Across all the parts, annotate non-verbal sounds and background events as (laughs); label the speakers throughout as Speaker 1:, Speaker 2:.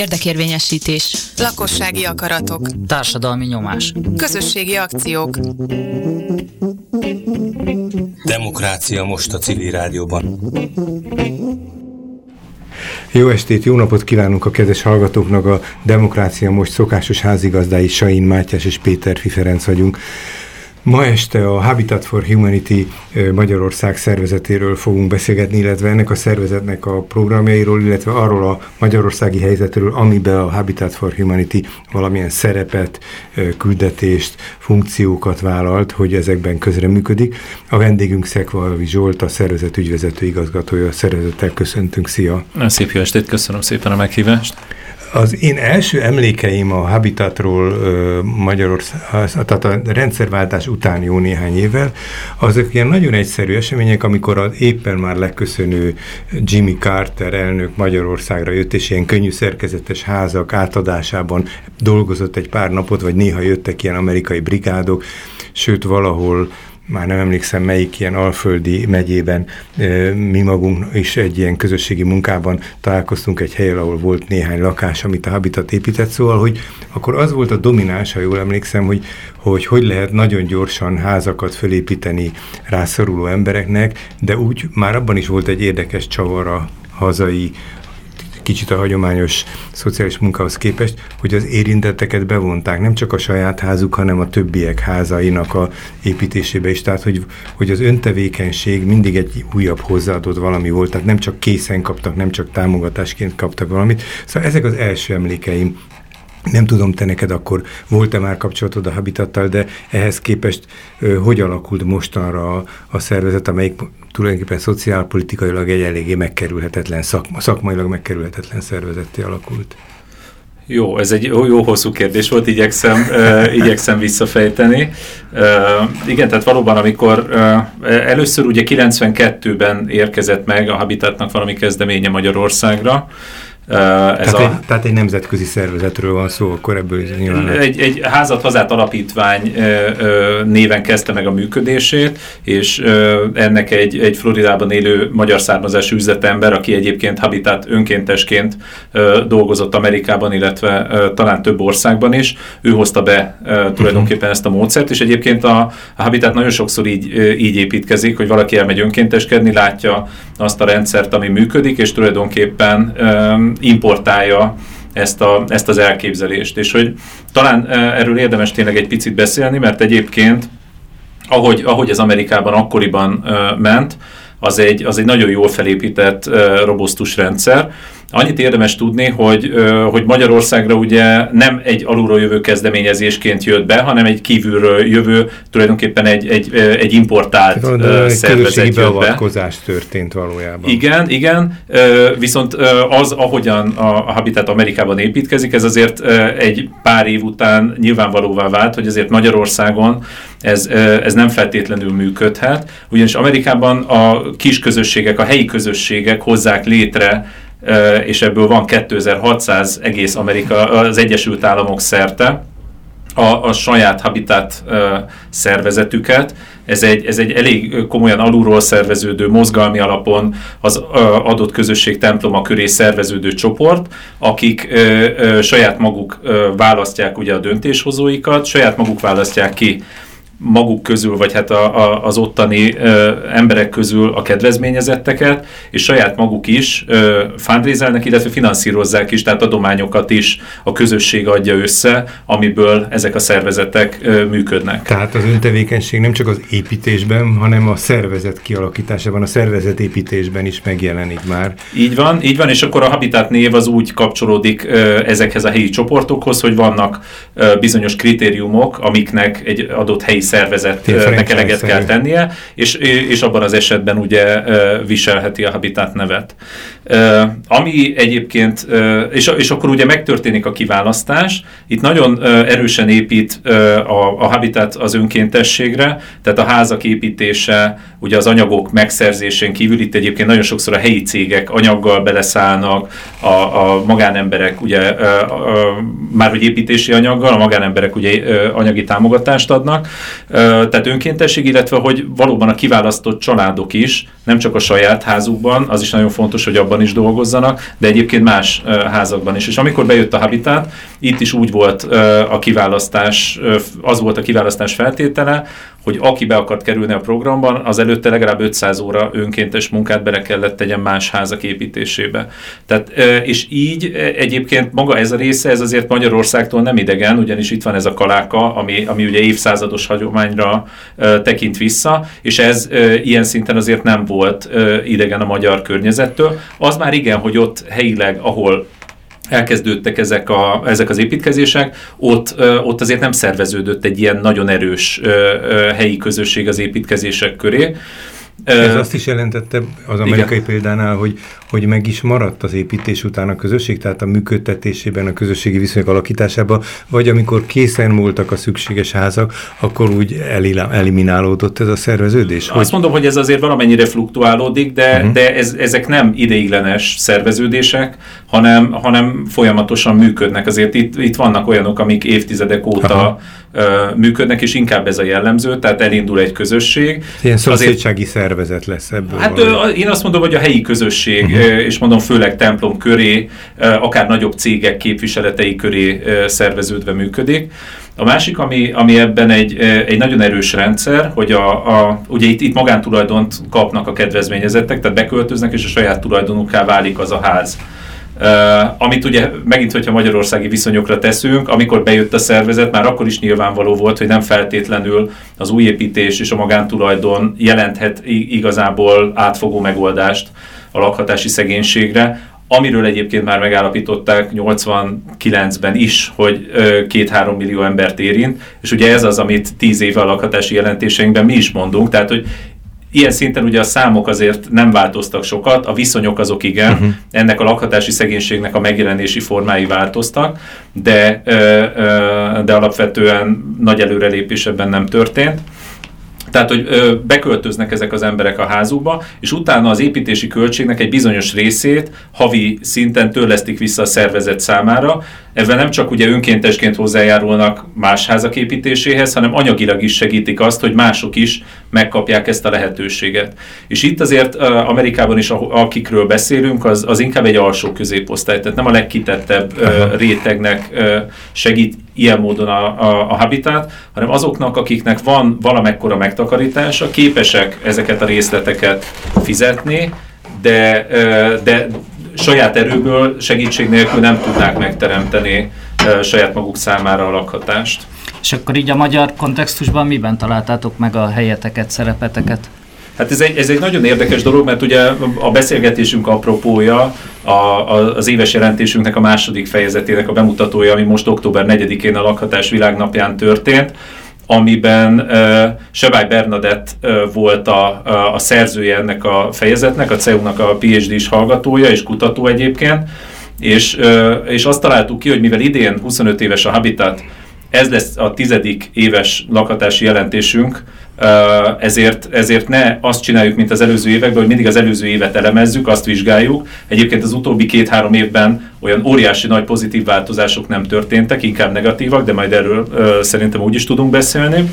Speaker 1: Érdekérvényesítés.
Speaker 2: Lakossági akaratok.
Speaker 3: Társadalmi nyomás.
Speaker 2: Közösségi akciók.
Speaker 4: Demokrácia most a civil rádióban.
Speaker 5: Jó estét, jó napot kívánunk a kedves hallgatóknak, a Demokrácia most szokásos házigazdái Sain Mátyás és Péter Fiferenc vagyunk. Ma este a Habitat for Humanity Magyarország szervezetéről fogunk beszélgetni, illetve ennek a szervezetnek a programjairól, illetve arról a magyarországi helyzetről, amiben a Habitat for Humanity valamilyen szerepet, küldetést, funkciókat vállalt, hogy ezekben közreműködik. A vendégünk Szekvalvi Zsolt, a szervezet ügyvezető igazgatója, a szervezettel köszöntünk, szia!
Speaker 6: Szép jó estét, köszönöm szépen a meghívást!
Speaker 5: Az én első emlékeim a Habitatról Magyarország, tehát a rendszerváltás után jó néhány évvel, azok ilyen nagyon egyszerű események, amikor az éppen már leköszönő Jimmy Carter elnök Magyarországra jött, és ilyen könnyű szerkezetes házak átadásában dolgozott egy pár napot, vagy néha jöttek ilyen amerikai brigádok, sőt valahol már nem emlékszem melyik ilyen alföldi megyében, mi magunk is egy ilyen közösségi munkában találkoztunk egy helyen, ahol volt néhány lakás, amit a Habitat épített, szóval, hogy akkor az volt a domináns, ha jól emlékszem, hogy hogy, hogy lehet nagyon gyorsan házakat fölépíteni rászoruló embereknek, de úgy már abban is volt egy érdekes csavar a hazai kicsit a hagyományos szociális munkához képest, hogy az érintetteket bevonták, nem csak a saját házuk, hanem a többiek házainak a építésébe is. Tehát, hogy, hogy az öntevékenység mindig egy újabb hozzáadott valami volt, tehát nem csak készen kaptak, nem csak támogatásként kaptak valamit. Szóval ezek az első emlékeim nem tudom, te neked akkor volt-e már kapcsolatod a Habitattal, de ehhez képest ö, hogy alakult mostanra a, a szervezet, amelyik tulajdonképpen szociálpolitikailag egy eléggé megkerülhetetlen, szakma, szakmailag megkerülhetetlen szervezetté alakult?
Speaker 6: Jó, ez egy jó, hosszú kérdés volt, igyekszem, uh, igyekszem visszafejteni. Uh, igen, tehát valóban, amikor uh, először ugye 92-ben érkezett meg a Habitatnak valami kezdeménye Magyarországra,
Speaker 5: ez tehát, a, egy, tehát egy nemzetközi szervezetről van szó, akkor ebből is nyilván...
Speaker 6: Egy, egy házat hazát alapítvány néven kezdte meg a működését, és ennek egy, egy Floridában élő magyar származású üzletember, aki egyébként Habitat önkéntesként dolgozott Amerikában, illetve talán több országban is, ő hozta be tulajdonképpen ezt a módszert, és egyébként a, a Habitat nagyon sokszor így, így építkezik, hogy valaki elmegy önkénteskedni, látja azt a rendszert, ami működik, és tulajdonképpen importálja ezt, a, ezt az elképzelést. És hogy talán erről érdemes tényleg egy picit beszélni, mert egyébként, ahogy, ahogy ez Amerikában akkoriban ment, az egy, az egy nagyon jól felépített, robusztus rendszer, Annyit érdemes tudni, hogy, hogy Magyarországra ugye nem egy alulról jövő kezdeményezésként jött be, hanem egy kívülről jövő, tulajdonképpen egy, egy, egy importált
Speaker 5: Tehát, szervezet jött be. történt valójában.
Speaker 6: Igen, igen, viszont az, ahogyan a Habitat Amerikában építkezik, ez azért egy pár év után nyilvánvalóvá vált, hogy azért Magyarországon ez, ez nem feltétlenül működhet, ugyanis Amerikában a kis közösségek, a helyi közösségek hozzák létre és ebből van 2600 egész Amerika, az Egyesült Államok szerte, a, a saját habitat szervezetüket. Ez egy, ez egy elég komolyan alulról szerveződő, mozgalmi alapon az adott közösség temploma köré szerveződő csoport, akik saját maguk választják ugye a döntéshozóikat, saját maguk választják ki maguk közül, vagy hát a, a, az ottani ö, emberek közül a kedvezményezetteket, és saját maguk is ö, fundrézelnek, illetve finanszírozzák is, tehát adományokat is a közösség adja össze, amiből ezek a szervezetek ö, működnek.
Speaker 5: Tehát az öntevékenység nem csak az építésben, hanem a szervezet kialakításában, a szervezet építésben is megjelenik már.
Speaker 6: Így van, így van, és akkor a Habitat név az úgy kapcsolódik ö, ezekhez a helyi csoportokhoz, hogy vannak ö, bizonyos kritériumok, amiknek egy adott helyi szervezetnek eleget kell tennie, és, és abban az esetben ugye viselheti a Habitat nevet. Ami egyébként, és, és akkor ugye megtörténik a kiválasztás, itt nagyon erősen épít a, a Habitat az önkéntességre, tehát a házak építése, ugye az anyagok megszerzésén kívül, itt egyébként nagyon sokszor a helyi cégek anyaggal beleszállnak, a, a magánemberek ugye a, a, már hogy építési anyaggal, a magánemberek ugye anyagi támogatást adnak, Tehát önkéntesség, illetve hogy valóban a kiválasztott családok is, nem csak a saját házukban, az is nagyon fontos, hogy abban is dolgozzanak, de egyébként más házakban is. És amikor bejött a Habitat, itt is úgy volt a kiválasztás, az volt a kiválasztás feltétele, hogy aki be akart kerülni a programban, az előtte legalább 500 óra önkéntes munkát bele kellett tegyen más házak építésébe. Tehát, és így egyébként maga ez a része, ez azért Magyarországtól nem idegen, ugyanis itt van ez a kaláka, ami, ami ugye évszázados hagyományra tekint vissza, és ez ilyen szinten azért nem volt idegen a magyar környezettől. Az már igen, hogy ott helyileg, ahol elkezdődtek ezek, a, ezek az építkezések, ott, ott azért nem szerveződött egy ilyen nagyon erős helyi közösség az építkezések köré.
Speaker 5: Ez azt is jelentette az amerikai Igen. példánál, hogy, hogy meg is maradt az építés után a közösség, tehát a működtetésében, a közösségi viszonyok alakításában, vagy amikor készen múltak a szükséges házak, akkor úgy eliminálódott ez a szerveződés?
Speaker 6: Azt hogy... mondom, hogy ez azért valamennyire fluktuálódik, de, uh-huh. de ez, ezek nem ideiglenes szerveződések, hanem, hanem folyamatosan működnek. Azért itt, itt vannak olyanok, amik évtizedek óta Aha működnek, és inkább ez a jellemző, tehát elindul egy közösség.
Speaker 5: Ilyen szomszédsági szervezet lesz ebből.
Speaker 6: Hát valami. én azt mondom, hogy a helyi közösség, uh-huh. És mondom főleg templom köré, akár nagyobb cégek képviseletei köré szerveződve működik. A másik, ami, ami ebben egy, egy nagyon erős rendszer, hogy a, a, ugye itt, itt magántulajdont kapnak a kedvezményezettek, tehát beköltöznek, és a saját tulajdonukká válik az a ház. Uh, amit ugye megint, hogyha magyarországi viszonyokra teszünk, amikor bejött a szervezet, már akkor is nyilvánvaló volt, hogy nem feltétlenül az új építés és a magántulajdon jelenthet igazából átfogó megoldást a lakhatási szegénységre, amiről egyébként már megállapították 89-ben is, hogy 2-3 millió embert érint, és ugye ez az, amit 10 éve a lakhatási jelentéseinkben mi is mondunk, tehát hogy Ilyen szinten ugye a számok azért nem változtak sokat, a viszonyok azok igen, uh-huh. ennek a lakhatási szegénységnek a megjelenési formái változtak, de, de alapvetően nagy előrelépés ebben nem történt. Tehát, hogy ö, beköltöznek ezek az emberek a házukba, és utána az építési költségnek egy bizonyos részét havi szinten törlesztik vissza a szervezet számára. Ebben nem csak ugye önkéntesként hozzájárulnak más házak építéséhez, hanem anyagilag is segítik azt, hogy mások is megkapják ezt a lehetőséget. És itt azért Amerikában is, akikről beszélünk, az, az inkább egy alsó középosztály, tehát nem a legkitettebb rétegnek segít ilyen módon a, a, a habitat, hanem azoknak, akiknek van valamekkora megtakarítása, képesek ezeket a részleteket fizetni, de, de saját erőből, segítség nélkül nem tudnák megteremteni saját maguk számára a lakhatást.
Speaker 1: És akkor így a magyar kontextusban miben találtátok meg a helyeteket, szerepeteket?
Speaker 6: Hát ez egy, ez egy nagyon érdekes dolog, mert ugye a beszélgetésünk apropója a, a, az éves jelentésünknek a második fejezetének a bemutatója, ami most október 4-én a Lakhatás Világnapján történt, amiben Sebály Bernadett volt a, a, szerzője ennek a fejezetnek, a CEU-nak a PhD-s hallgatója és kutató egyébként, és, és azt találtuk ki, hogy mivel idén 25 éves a Habitat, ez lesz a tizedik éves lakhatási jelentésünk, ezért, ezért ne azt csináljuk, mint az előző években, hogy mindig az előző évet elemezzük, azt vizsgáljuk. Egyébként az utóbbi két-három évben olyan óriási nagy pozitív változások nem történtek, inkább negatívak, de majd erről szerintem úgy is tudunk beszélni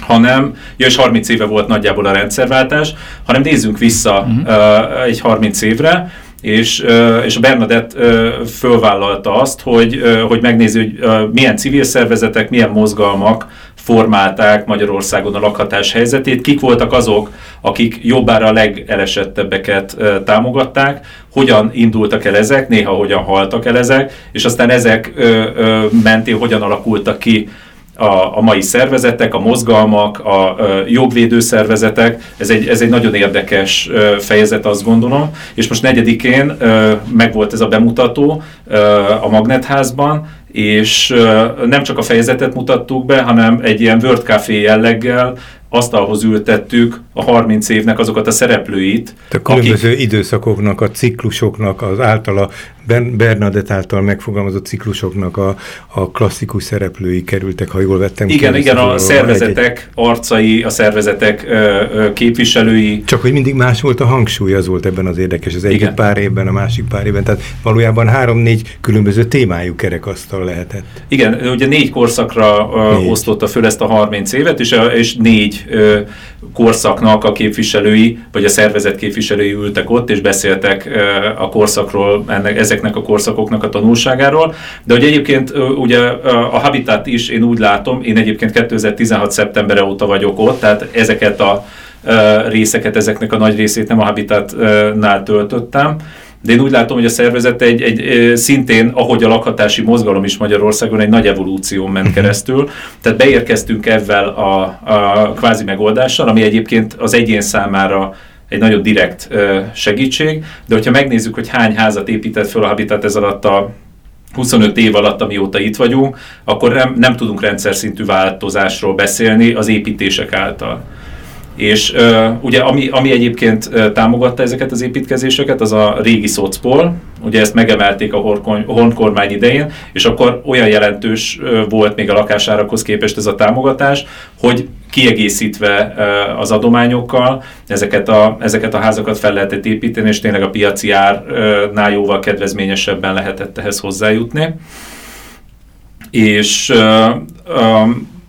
Speaker 6: hanem, ja, és 30 éve volt nagyjából a rendszerváltás, hanem nézzünk vissza uh-huh. egy 30 évre, és, és a Bernadett fölvállalta azt, hogy, hogy megnézi, hogy milyen civil szervezetek, milyen mozgalmak formálták Magyarországon a lakhatás helyzetét, kik voltak azok, akik jobbára a legelesettebbeket támogatták, hogyan indultak el ezek, néha hogyan haltak el ezek, és aztán ezek mentén hogyan alakultak ki a, a mai szervezetek, a mozgalmak, a, a jogvédő szervezetek. Ez egy, ez egy nagyon érdekes fejezet, azt gondolom. És most negyedikén megvolt ez a bemutató a Magnetházban, és nem csak a fejezetet mutattuk be, hanem egy ilyen World Café jelleggel asztalhoz ültettük a 30 évnek azokat a szereplőit.
Speaker 5: A különböző akik... időszakoknak, a ciklusoknak, az általa Bernadett által megfogalmazott ciklusoknak a, a klasszikus szereplői kerültek, ha jól vettem.
Speaker 6: Igen, igen, a szervezetek egy, arcai, a szervezetek ö, ö, képviselői.
Speaker 5: Csak hogy mindig más volt a hangsúly, az volt ebben az érdekes. Az egyik pár évben, a másik pár évben. Tehát valójában három-négy különböző témájú kerekasztal lehetett.
Speaker 6: Igen, ugye négy korszakra négy. osztotta föl ezt a 30 évet, és, és négy ö, korszaknak a képviselői, vagy a szervezet képviselői ültek ott, és beszéltek ö, a korszakról, ennek, ezeknek a korszakoknak a tanulságáról. De hogy egyébként ugye a Habitat is én úgy látom, én egyébként 2016. szeptembere óta vagyok ott, tehát ezeket a részeket, ezeknek a nagy részét nem a Habitatnál töltöttem, de én úgy látom, hogy a szervezet egy, egy szintén, ahogy a lakhatási mozgalom is Magyarországon, egy nagy evolúción ment mhm. keresztül. Tehát beérkeztünk ezzel a, a kvázi megoldással, ami egyébként az egyén számára egy nagyon direkt segítség, de hogyha megnézzük, hogy hány házat épített föl a Habitat ez alatt a 25 év alatt, amióta itt vagyunk, akkor nem, nem tudunk rendszer szintű változásról beszélni az építések által. És ugye ami, ami egyébként támogatta ezeket az építkezéseket, az a régi szocpol, ugye ezt megemelték a honkormány idején, és akkor olyan jelentős volt még a lakásárakhoz képest ez a támogatás, hogy kiegészítve az adományokkal ezeket a, ezeket a házakat fel lehetett építeni, és tényleg a piaci árnál jóval kedvezményesebben lehetett ehhez hozzájutni. És um,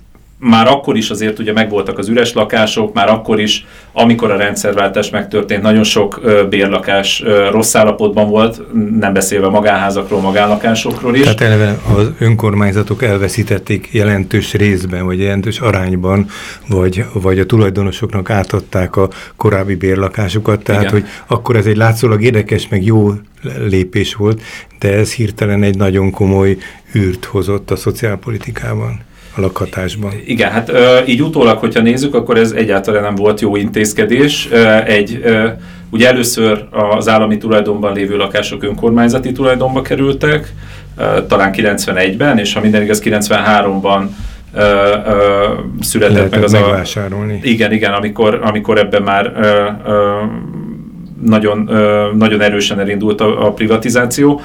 Speaker 6: már akkor is azért ugye megvoltak az üres lakások, már akkor is, amikor a rendszerváltás megtörtént, nagyon sok bérlakás rossz állapotban volt, nem beszélve magánházakról, magánlakásokról is.
Speaker 5: Tehát eleve az önkormányzatok elveszítették jelentős részben, vagy jelentős arányban, vagy, vagy a tulajdonosoknak átadták a korábbi bérlakásokat, tehát Igen. hogy akkor ez egy látszólag érdekes, meg jó lépés volt, de ez hirtelen egy nagyon komoly űrt hozott a szociálpolitikában a lakhatásban.
Speaker 6: Igen, hát így utólag, hogyha nézzük, akkor ez egyáltalán nem volt jó intézkedés. Egy, ugye először az állami tulajdonban lévő lakások önkormányzati tulajdonba kerültek, talán 91-ben, és ha minden igaz, 93-ban ö, ö, született Lehetett meg az
Speaker 5: megvásárolni.
Speaker 6: a... Igen, igen, amikor, amikor ebben már ö, ö, nagyon, ö, nagyon erősen elindult a, a privatizáció.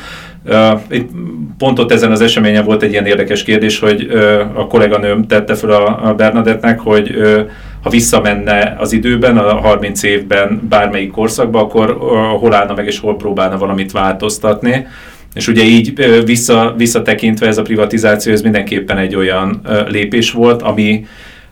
Speaker 6: Itt pont ott ezen az eseményen volt egy ilyen érdekes kérdés, hogy a kolléganőm tette fel a Bernadettnek, hogy ha visszamenne az időben, a 30 évben bármelyik korszakba, akkor hol állna meg és hol próbálna valamit változtatni. És ugye így vissza, visszatekintve ez a privatizáció, ez mindenképpen egy olyan lépés volt, ami,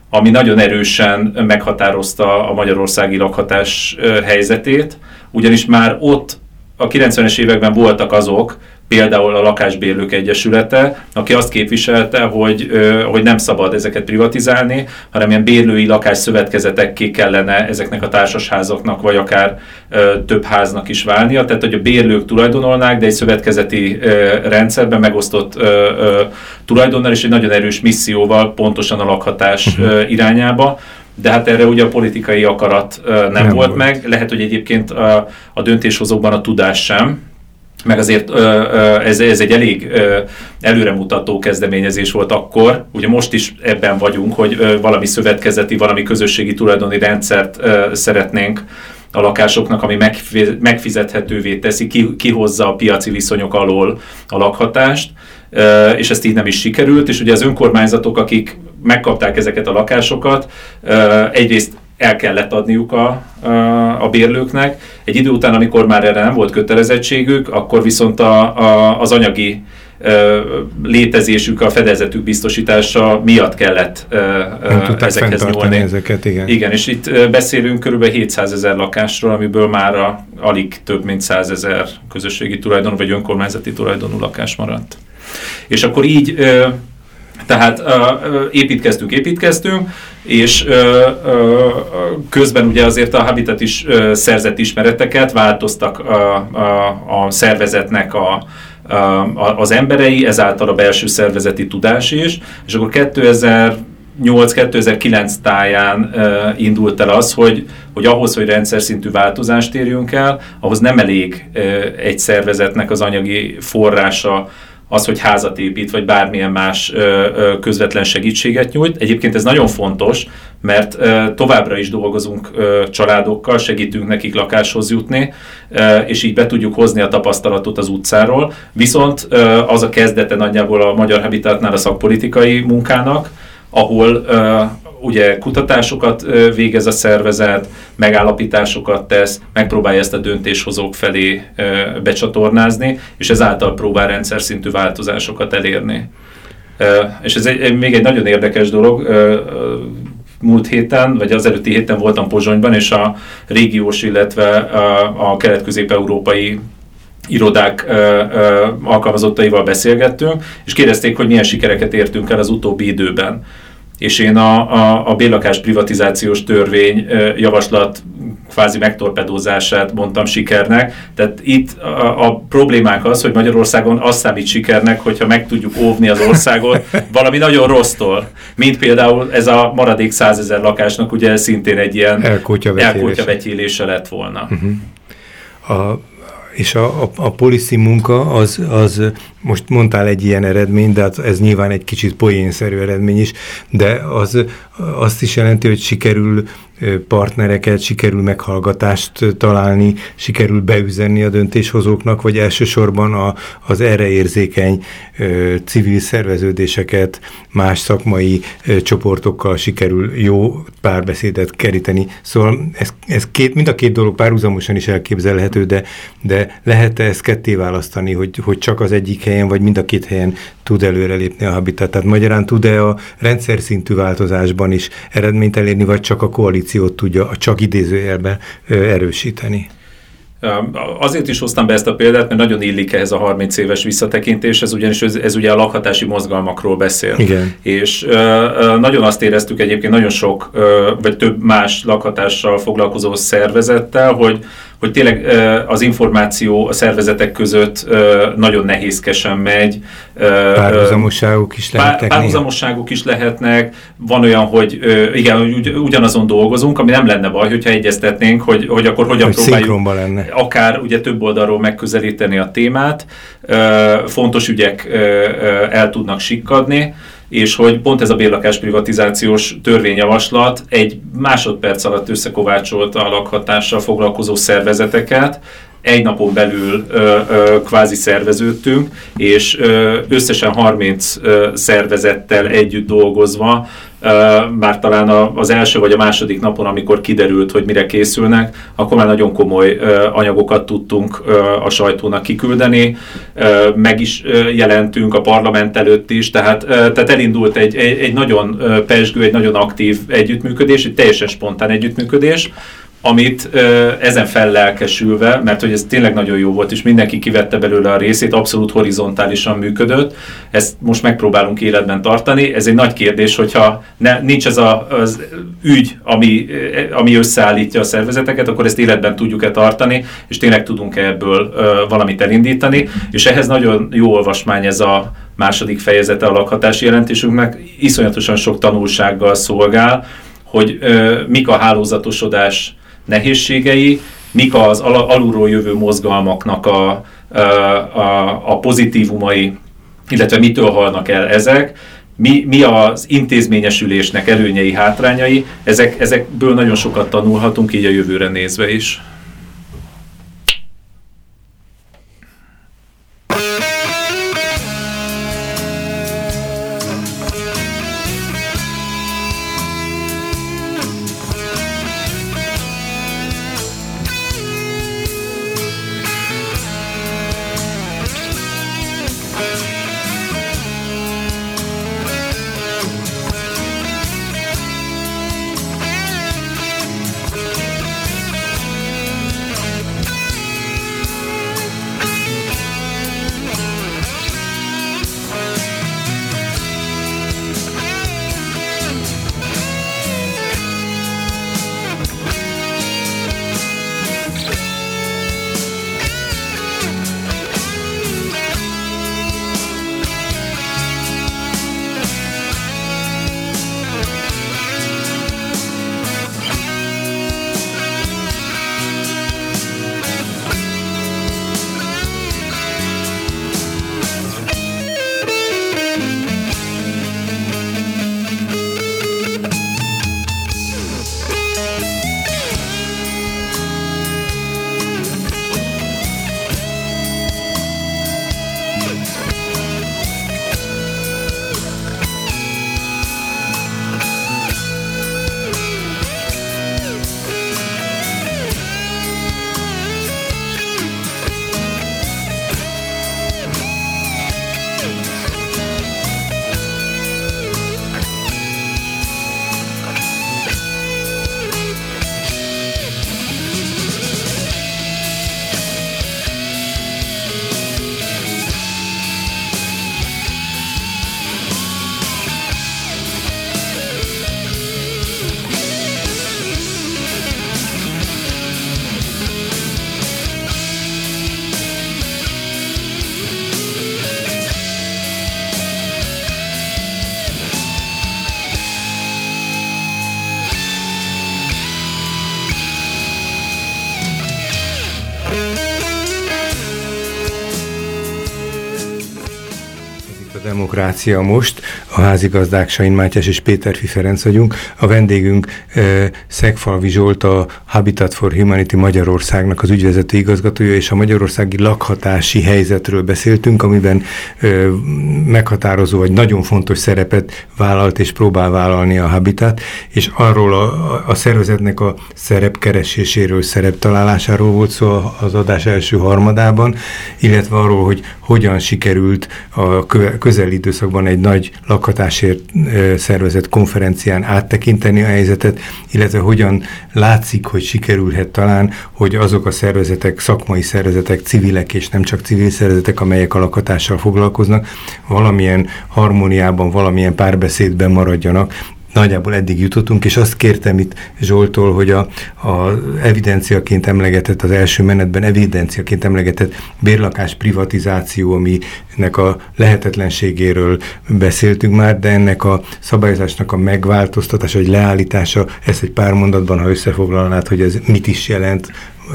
Speaker 6: ami nagyon erősen meghatározta a magyarországi lakhatás helyzetét, ugyanis már ott a 90-es években voltak azok, például a Lakásbérlők Egyesülete, aki azt képviselte, hogy, hogy nem szabad ezeket privatizálni, hanem ilyen bérlői lakásszövetkezetekké kellene ezeknek a társasházaknak, vagy akár több háznak is válnia. Tehát, hogy a bérlők tulajdonolnák, de egy szövetkezeti rendszerben megosztott tulajdonnal és egy nagyon erős misszióval pontosan a lakhatás uh-huh. irányába de hát erre ugye a politikai akarat nem, nem volt, volt. meg, lehet, hogy egyébként a, a döntéshozókban a tudás sem, meg azért ez, ez egy elég előremutató kezdeményezés volt akkor, ugye most is ebben vagyunk, hogy valami szövetkezeti, valami közösségi tulajdoni rendszert szeretnénk a lakásoknak, ami megfizethetővé teszi, kihozza a piaci viszonyok alól a lakhatást, és ezt így nem is sikerült, és ugye az önkormányzatok, akik megkapták ezeket a lakásokat, egyrészt el kellett adniuk a, a, a bérlőknek. Egy idő után, amikor már erre nem volt kötelezettségük, akkor viszont a, a, az anyagi létezésük, a fedezetük biztosítása miatt kellett
Speaker 5: nem ezekhez nyúlni. ezeket, igen.
Speaker 6: Igen, és itt beszélünk kb. 700 ezer lakásról, amiből már a, alig több mint 100 ezer közösségi tulajdon vagy önkormányzati tulajdonú lakás maradt. És akkor így tehát építkeztünk, építkeztünk, és közben ugye azért a Habitat is szerzett ismereteket, változtak a, a, a szervezetnek a, a, az emberei, ezáltal a belső szervezeti tudás is, és akkor 2000 2008-2009 táján uh, indult el az, hogy, hogy ahhoz, hogy rendszer szintű változást érjünk el, ahhoz nem elég uh, egy szervezetnek az anyagi forrása az, hogy házat épít, vagy bármilyen más közvetlen segítséget nyújt. Egyébként ez nagyon fontos, mert továbbra is dolgozunk családokkal, segítünk nekik lakáshoz jutni, és így be tudjuk hozni a tapasztalatot az utcáról. Viszont az a kezdete nagyjából a Magyar Habitatnál a szakpolitikai munkának, ahol ugye kutatásokat végez a szervezet, megállapításokat tesz, megpróbálja ezt a döntéshozók felé becsatornázni, és ezáltal próbál rendszer szintű változásokat elérni. És ez egy, még egy nagyon érdekes dolog, múlt héten, vagy az előtti héten voltam Pozsonyban, és a régiós, illetve a, kelet-közép-európai irodák ö, ö, alkalmazottaival beszélgettünk, és kérdezték, hogy milyen sikereket értünk el az utóbbi időben és én a, a, a bérlakás privatizációs törvény javaslat kvázi megtorpedózását mondtam sikernek. Tehát itt a, a problémák az, hogy Magyarországon azt számít sikernek, hogyha meg tudjuk óvni az országot (laughs) valami nagyon rossztól. Mint például ez a maradék százezer lakásnak ugye szintén egy ilyen elkótyavetyélése lett volna.
Speaker 5: Uh-huh. A és a, a, a policy munka az, az, most mondtál egy ilyen eredmény, de hát ez nyilván egy kicsit poénszerű eredmény is, de az azt is jelenti, hogy sikerül partnereket, sikerül meghallgatást találni, sikerül beüzenni a döntéshozóknak, vagy elsősorban a, az erre érzékeny ö, civil szerveződéseket, más szakmai ö, csoportokkal sikerül jó párbeszédet keríteni. Szóval ez, ez két, mind a két dolog párhuzamosan is elképzelhető, de, de lehet-e ezt ketté választani, hogy, hogy csak az egyik helyen, vagy mind a két helyen tud előrelépni a habitat? Tehát magyarán tud-e a rendszer szintű változásban is eredményt elérni, vagy csak a koalíciót tudja a csak idézőjelben erősíteni?
Speaker 6: Azért is hoztam be ezt a példát, mert nagyon illik ehhez a 30 éves visszatekintés, ez ugyanis ez, ez ugye a lakhatási mozgalmakról beszél.
Speaker 5: Igen.
Speaker 6: És uh, nagyon azt éreztük egyébként nagyon sok, uh, vagy több más lakhatással foglalkozó szervezettel, hogy hogy tényleg az információ a szervezetek között nagyon nehézkesen megy.
Speaker 5: Párhuzamosságok is lehetnek.
Speaker 6: Párhuzamosságok is lehetnek. Van olyan, hogy igen, ugy, ugyanazon dolgozunk, ami nem lenne baj, hogyha egyeztetnénk, hogy, hogy akkor hogyan hogy próbáljuk
Speaker 5: lenne.
Speaker 6: akár ugye több oldalról megközelíteni a témát. Fontos ügyek el tudnak sikkadni és hogy pont ez a bérlakás privatizációs törvényjavaslat egy másodperc alatt összekovácsolta a lakhatással foglalkozó szervezeteket, egy napon belül ö, ö, kvázi szerveződtünk, és ö, összesen 30 ö, szervezettel együtt dolgozva, ö, már talán a, az első vagy a második napon, amikor kiderült, hogy mire készülnek, akkor már nagyon komoly ö, anyagokat tudtunk ö, a sajtónak kiküldeni, ö, meg is ö, jelentünk a parlament előtt is, tehát, ö, tehát elindult egy, egy, egy nagyon pesgő, egy nagyon aktív együttműködés, egy teljesen spontán együttműködés, amit ö, ezen fellelkesülve, mert hogy ez tényleg nagyon jó volt, és mindenki kivette belőle a részét, abszolút horizontálisan működött, ezt most megpróbálunk életben tartani. Ez egy nagy kérdés, hogyha ne, nincs ez a, az ügy, ami, ami összeállítja a szervezeteket, akkor ezt életben tudjuk-e tartani, és tényleg tudunk-e ebből ö, valamit elindítani, és ehhez nagyon jó olvasmány ez a második fejezete a lakhatási jelentésünknek, iszonyatosan sok tanulsággal szolgál, hogy ö, mik a hálózatosodás nehézségei, mik az alulról jövő mozgalmaknak a, a, a, a pozitívumai, illetve mitől halnak el ezek, mi, mi az intézményesülésnek előnyei, hátrányai, ezek, ezekből nagyon sokat tanulhatunk, így a jövőre nézve is.
Speaker 5: Demokrácia most. A házigazdák Sain Mátyás és Péter Ferenc vagyunk. A vendégünk eh, Szegfalvi Zsolt, a Habitat for Humanity Magyarországnak az ügyvezető igazgatója, és a magyarországi lakhatási helyzetről beszéltünk, amiben eh, meghatározó vagy nagyon fontos szerepet vállalt és próbál vállalni a Habitat, és arról a, a szervezetnek a szerepkereséséről, szereptalálásáról volt szó az adás első harmadában, illetve arról, hogy hogyan sikerült a közeli időszakban egy nagy lakhatásért szervezett konferencián áttekinteni a helyzetet, illetve hogyan látszik, hogy sikerülhet talán, hogy azok a szervezetek, szakmai szervezetek, civilek és nem csak civil szervezetek, amelyek a lakhatással foglalkoznak, valamilyen harmóniában, valamilyen párbeszédben maradjanak, nagyjából eddig jutottunk, és azt kértem itt Zsoltól, hogy a, a evidenciaként emlegetett, az első menetben evidenciaként emlegetett bérlakás privatizáció, aminek a lehetetlenségéről beszéltünk már, de ennek a szabályozásnak a megváltoztatása, vagy leállítása, ezt egy pár mondatban, ha összefoglalnád, hogy ez mit is jelent,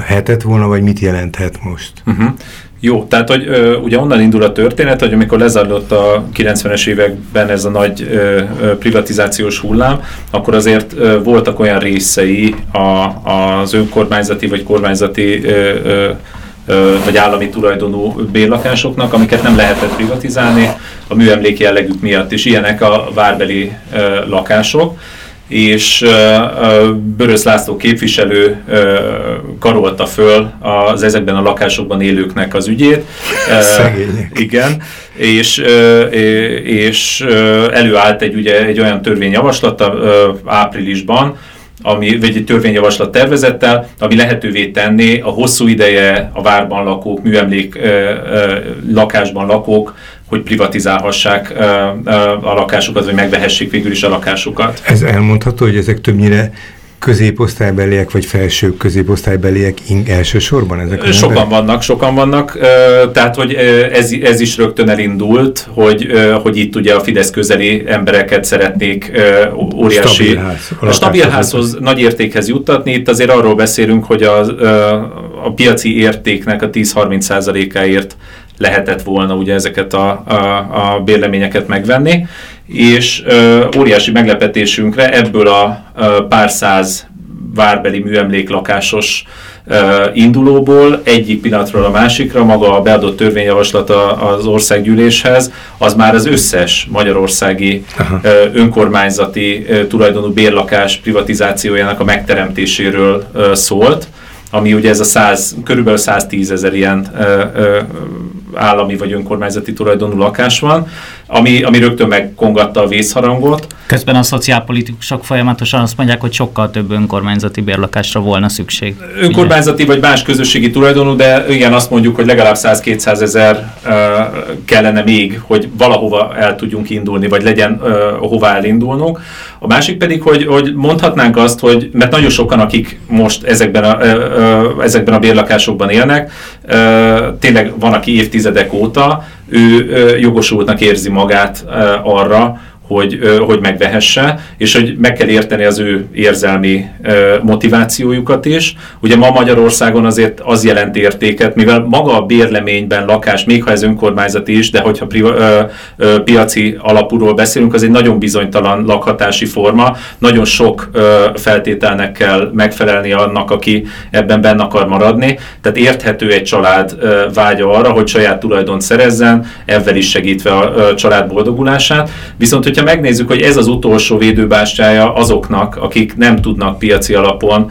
Speaker 5: hetett volna, vagy mit jelenthet most? Uh-huh.
Speaker 6: Jó, tehát hogy ö, ugye onnan indul a történet, hogy amikor lezajlott a 90-es években ez a nagy ö, privatizációs hullám, akkor azért ö, voltak olyan részei a, az önkormányzati vagy kormányzati ö, ö, vagy állami tulajdonú bérlakásoknak, amiket nem lehetett privatizálni a műemlék jellegük miatt, és ilyenek a várbeli ö, lakások és Börös László képviselő karolta föl az ezekben a lakásokban élőknek az ügyét.
Speaker 5: Szegények.
Speaker 6: Igen, és, és előállt egy, ugye, egy olyan törvényjavaslata áprilisban, ami, vagy egy törvényjavaslat tervezettel, ami lehetővé tenné a hosszú ideje a várban lakók, műemlék lakásban lakók hogy privatizálhassák a lakásukat, vagy megvehessék végül is a lakásukat.
Speaker 5: Ez elmondható, hogy ezek többnyire középosztálybeliek, vagy felső középosztálybeliek elsősorban ezek
Speaker 6: a Sokan emberek? vannak, sokan vannak, tehát hogy ez, ez is rögtön elindult, hogy, hogy itt ugye a Fidesz közeli embereket szeretnék óriási...
Speaker 5: Stabilház,
Speaker 6: a stabilházhoz nagy értékhez juttatni. Itt azért arról beszélünk, hogy a, a piaci értéknek a 10-30%-áért lehetett volna ugye ezeket a, a, a bérleményeket megvenni, és ö, óriási meglepetésünkre ebből a, a pár száz várbeli műemléklakásos uh, indulóból egyik pillanatról a másikra maga a beadott törvényjavaslata az országgyűléshez, az már az összes magyarországi uh, önkormányzati uh, tulajdonú bérlakás privatizációjának a megteremtéséről szólt, ami ugye ez a 100, körülbelül 110 ezer ilyen állami vagy önkormányzati tulajdonú lakás van, ami, ami rögtön megkongatta a vészharangot.
Speaker 1: Közben a szociálpolitikusok folyamatosan azt mondják, hogy sokkal több önkormányzati bérlakásra volna szükség.
Speaker 6: Önkormányzati vagy más közösségi tulajdonú, de igen, azt mondjuk, hogy legalább 100-200 ezer uh, kellene még, hogy valahova el tudjunk indulni, vagy legyen uh, hová elindulnunk. A másik pedig, hogy, hogy mondhatnánk azt, hogy mert nagyon sokan, akik most ezekben a, uh, uh, ezekben a bérlakásokban élnek, uh, tényleg van, aki évtizedek óta, ő jogosultnak érzi magát arra, hogy, hogy megvehesse, és hogy meg kell érteni az ő érzelmi motivációjukat is. Ugye ma Magyarországon azért az jelent értéket, mivel maga a bérleményben lakás, még ha ez önkormányzati is, de hogyha pri, ö, ö, piaci alapúról beszélünk, az egy nagyon bizonytalan lakhatási forma, nagyon sok ö, feltételnek kell megfelelni annak, aki ebben benne akar maradni, tehát érthető egy család ö, vágya arra, hogy saját tulajdont szerezzen, ebben is segítve a, a család boldogulását, viszont hogyha hogyha megnézzük, hogy ez az utolsó védőbástyája azoknak, akik nem tudnak piaci alapon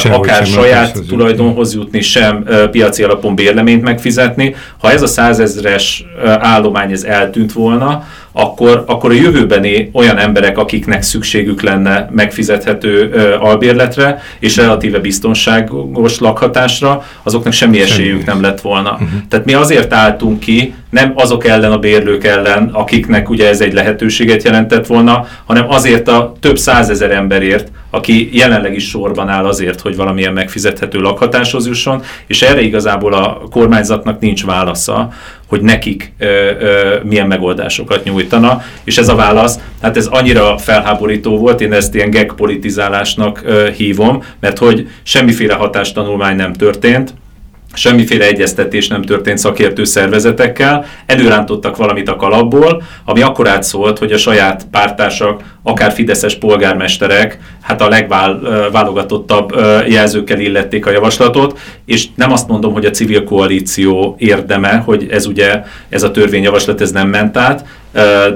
Speaker 6: Sehogy akár saját tulajdonhoz jutni, sem piaci alapon bérleményt megfizetni, ha ez a százezres állomány ez eltűnt volna, akkor, akkor a jövőbeni olyan emberek, akiknek szükségük lenne megfizethető ö, albérletre és relatíve biztonságos lakhatásra, azoknak semmi esélyük nem lett volna. Uh-huh. Tehát mi azért álltunk ki, nem azok ellen a bérlők ellen, akiknek ugye ez egy lehetőséget jelentett volna, hanem azért a több százezer emberért, aki jelenleg is sorban áll azért, hogy valamilyen megfizethető lakhatáshoz jusson, és erre igazából a kormányzatnak nincs válasza, hogy nekik ö, ö, milyen megoldásokat nyújtana, és ez a válasz, hát ez annyira felháborító volt, én ezt ilyen gag politizálásnak ö, hívom, mert hogy semmiféle hatástanulmány nem történt, semmiféle egyeztetés nem történt szakértő szervezetekkel, előrántottak valamit a kalapból, ami akkor átszólt, hogy a saját pártársak, akár fideszes polgármesterek, hát a legválogatottabb jelzőkkel illették a javaslatot, és nem azt mondom, hogy a civil koalíció érdeme, hogy ez ugye, ez a törvényjavaslat ez nem ment át,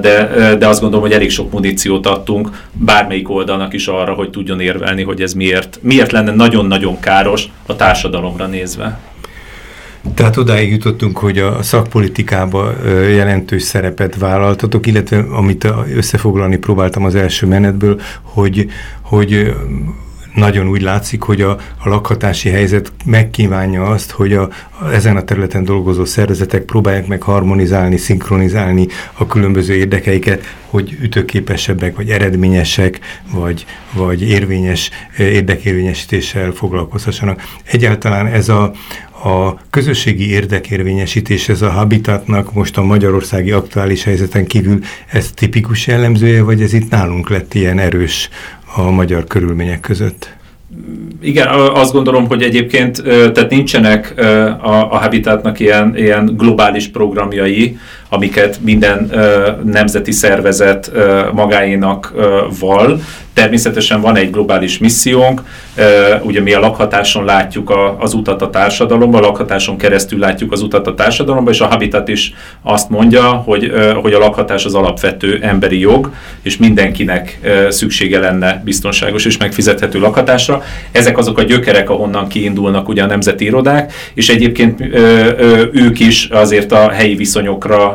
Speaker 6: de, de azt gondolom, hogy elég sok muníciót adtunk bármelyik oldalnak is arra, hogy tudjon érvelni, hogy ez miért, miért lenne nagyon-nagyon káros a társadalomra nézve.
Speaker 5: Tehát odáig jutottunk, hogy a szakpolitikába jelentős szerepet vállaltatok, illetve amit összefoglalni próbáltam az első menetből, hogy, hogy nagyon úgy látszik, hogy a, a lakhatási helyzet megkívánja azt, hogy a, a, ezen a területen dolgozó szervezetek próbálják meg harmonizálni, szinkronizálni a különböző érdekeiket, hogy ütőképesebbek, vagy eredményesek, vagy, vagy érvényes érdekérvényesítéssel foglalkozhassanak. Egyáltalán ez a, a közösségi érdekérvényesítés, ez a habitatnak most a magyarországi aktuális helyzeten kívül, ez tipikus jellemzője, vagy ez itt nálunk lett ilyen erős a magyar körülmények között?
Speaker 6: Igen, azt gondolom, hogy egyébként tehát nincsenek a, a Habitatnak ilyen, ilyen globális programjai, amiket minden nemzeti szervezet magáénak val. Természetesen van egy globális missziónk, ugye mi a lakhatáson látjuk a, az utat a társadalomba, a lakhatáson keresztül látjuk az utat a társadalomba, és a Habitat is azt mondja, hogy, hogy a lakhatás az alapvető emberi jog, és mindenkinek szüksége lenne biztonságos és megfizethető lakhatásra. Ezek azok a gyökerek, ahonnan kiindulnak ugye a nemzeti irodák, és egyébként ők is azért a helyi viszonyokra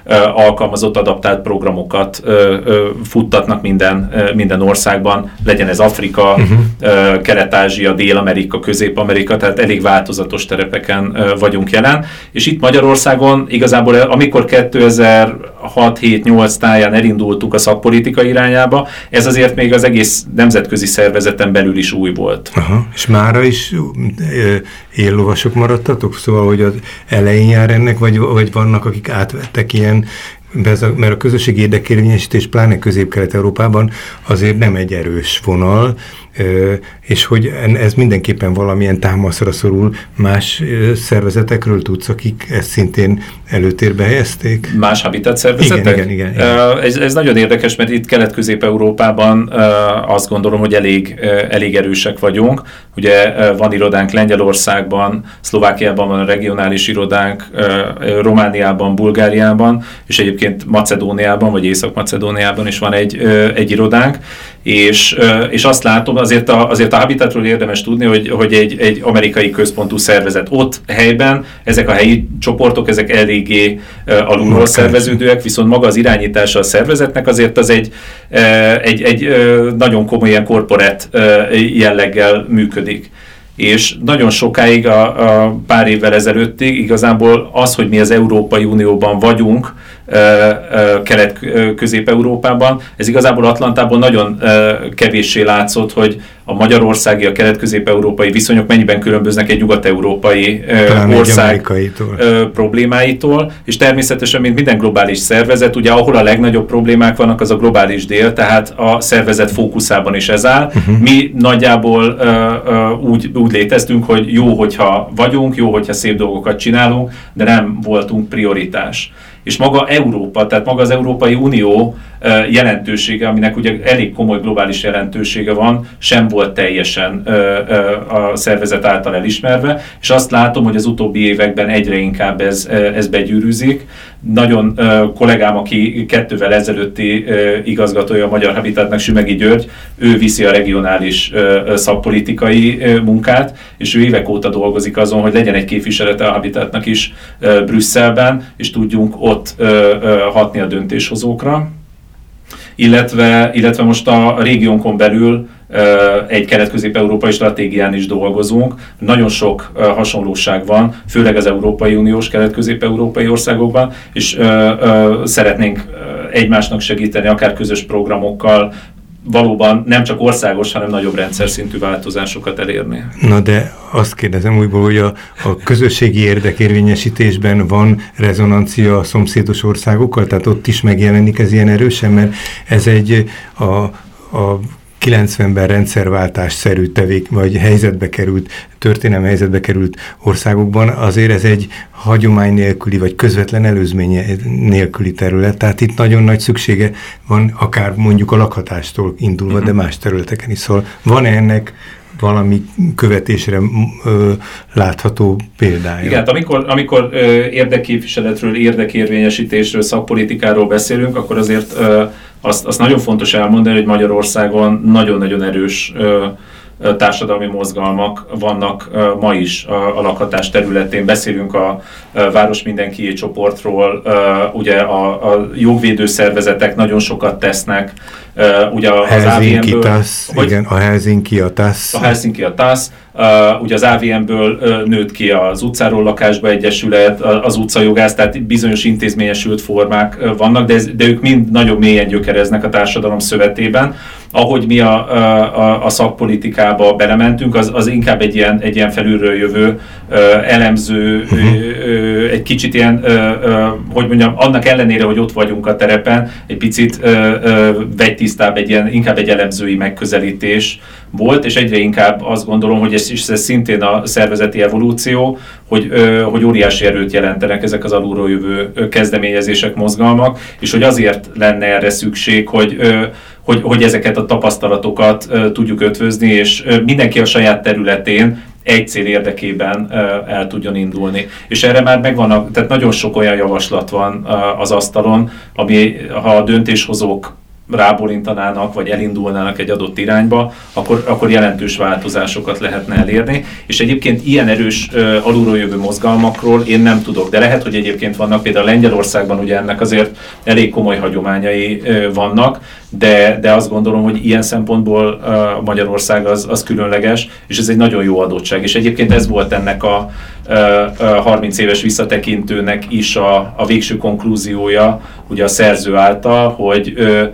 Speaker 6: alkalmazott, adaptált programokat futtatnak minden, minden országban, legyen ez Afrika, uh-huh. Kelet-Ázsia, Dél-Amerika, Közép-Amerika, tehát elég változatos terepeken vagyunk jelen, és itt Magyarországon igazából amikor 2006-7-8 táján elindultuk a szakpolitika irányába, ez azért még az egész nemzetközi szervezeten belül is új volt.
Speaker 5: Aha. És mára is éllovasok maradtatok? Szóval, hogy az elején jár ennek, vagy, vagy vannak, akik átvettek ilyen mert a, közösségi érdekérvényesítés, pláne Közép-Kelet-Európában azért nem egy erős vonal, és hogy ez mindenképpen valamilyen támaszra szorul más szervezetekről tudsz, akik ezt szintén előtérbe helyezték?
Speaker 6: Más habitat szervezetek?
Speaker 5: Igen, igen, igen. igen.
Speaker 6: Ez, ez nagyon érdekes, mert itt Kelet-Közép-Európában azt gondolom, hogy elég, elég erősek vagyunk. Ugye van irodánk Lengyelországban, Szlovákiában van a regionális irodánk, Romániában, Bulgáriában, és egyébként Macedóniában, vagy Észak-Macedóniában is van egy, egy irodánk, és, és azt látom, azért a, azért a Habitatról érdemes tudni, hogy, hogy egy, egy amerikai központú szervezet ott helyben, ezek a helyi csoportok, ezek eléggé alulról szerveződőek, viszont maga az irányítása a szervezetnek azért az egy, egy, egy nagyon komoly ilyen korporát jelleggel működik. És nagyon sokáig, a, a pár évvel ezelőttig igazából az, hogy mi az Európai Unióban vagyunk, Kelet-Közép-Európában. Ez igazából Atlantában nagyon kevéssé látszott, hogy a magyarországi, a kelet-közép-európai viszonyok mennyiben különböznek egy nyugat-európai ország problémáitól, és természetesen, mint minden globális szervezet, ugye ahol a legnagyobb problémák vannak, az a globális dél, tehát a szervezet fókuszában is ez áll. Uh-huh. Mi nagyjából úgy, úgy léteztünk, hogy jó, hogyha vagyunk, jó, hogyha szép dolgokat csinálunk, de nem voltunk prioritás és maga Európa, tehát maga az Európai Unió jelentősége, aminek ugye elég komoly globális jelentősége van, sem volt teljesen a szervezet által elismerve, és azt látom, hogy az utóbbi években egyre inkább ez, ez begyűrűzik. Nagyon kollégám, aki kettővel ezelőtti igazgatója a Magyar Habitatnak, Sümegi György, ő viszi a regionális szakpolitikai munkát, és ő évek óta dolgozik azon, hogy legyen egy képviselete a Habitatnak is Brüsszelben, és tudjunk ott hatni a döntéshozókra illetve, illetve most a régiónkon belül egy kelet-közép-európai stratégián is dolgozunk. Nagyon sok hasonlóság van, főleg az Európai Uniós kelet-közép-európai országokban, és szeretnénk egymásnak segíteni, akár közös programokkal, valóban nem csak országos, hanem nagyobb rendszer szintű változásokat elérni.
Speaker 5: Na de azt kérdezem újból, hogy a, a közösségi érdekérvényesítésben van rezonancia a szomszédos országokkal, tehát ott is megjelenik ez ilyen erősen, mert ez egy a, a 90-ben rendszerváltásszerű tevék, vagy helyzetbe került, történelmi helyzetbe került országokban, azért ez egy hagyomány nélküli, vagy közvetlen előzménye nélküli terület, tehát itt nagyon nagy szüksége van, akár mondjuk a lakhatástól indulva, de más területeken is. Szóval van -e ennek valami követésre ö, látható példája.
Speaker 6: Igen, hát amikor, amikor ö, érdekképviseletről, érdekérvényesítésről, szakpolitikáról beszélünk, akkor azért ö, azt, azt nagyon fontos elmondani, hogy Magyarországon nagyon-nagyon erős társadalmi mozgalmak vannak ma is a lakhatás területén. Beszélünk a Város Mindenki csoportról, ugye a, a jogvédő szervezetek nagyon sokat tesznek,
Speaker 5: ugye az Helsinki TASZ, igen, a Helsinki a TASZ.
Speaker 6: A Helsinki a TASZ, Uh, ugye az AVM-ből uh, nőtt ki az utcáról lakásba egyesület, az utcajogász, tehát bizonyos intézményesült formák uh, vannak, de, ez, de ők mind nagyon mélyen gyökereznek a társadalom szövetében. Ahogy mi a, a, a szakpolitikába belementünk, az, az inkább egy ilyen, egy ilyen felülről jövő elemző, uh-huh. egy kicsit ilyen, hogy mondjam, annak ellenére, hogy ott vagyunk a terepen, egy picit vegytisztább, egy ilyen, inkább egy elemzői megközelítés volt, és egyre inkább azt gondolom, hogy ez, és ez szintén a szervezeti evolúció, hogy, hogy óriási erőt jelentenek ezek az alulról jövő kezdeményezések, mozgalmak, és hogy azért lenne erre szükség, hogy, hogy, hogy ezeket a tapasztalatokat tudjuk ötvözni, és mindenki a saját területén egy cél érdekében el tudjon indulni. És erre már megvan, tehát nagyon sok olyan javaslat van az asztalon, ami ha a döntéshozók rábólintanának, vagy elindulnának egy adott irányba, akkor, akkor jelentős változásokat lehetne elérni. És egyébként ilyen erős uh, alulról jövő mozgalmakról én nem tudok, de lehet, hogy egyébként vannak, például Lengyelországban ugye ennek azért elég komoly hagyományai uh, vannak, de, de azt gondolom, hogy ilyen szempontból uh, Magyarország az, az különleges, és ez egy nagyon jó adottság. És egyébként ez volt ennek a uh, 30 éves visszatekintőnek is a, a végső konklúziója, ugye a szerző által, hogy uh,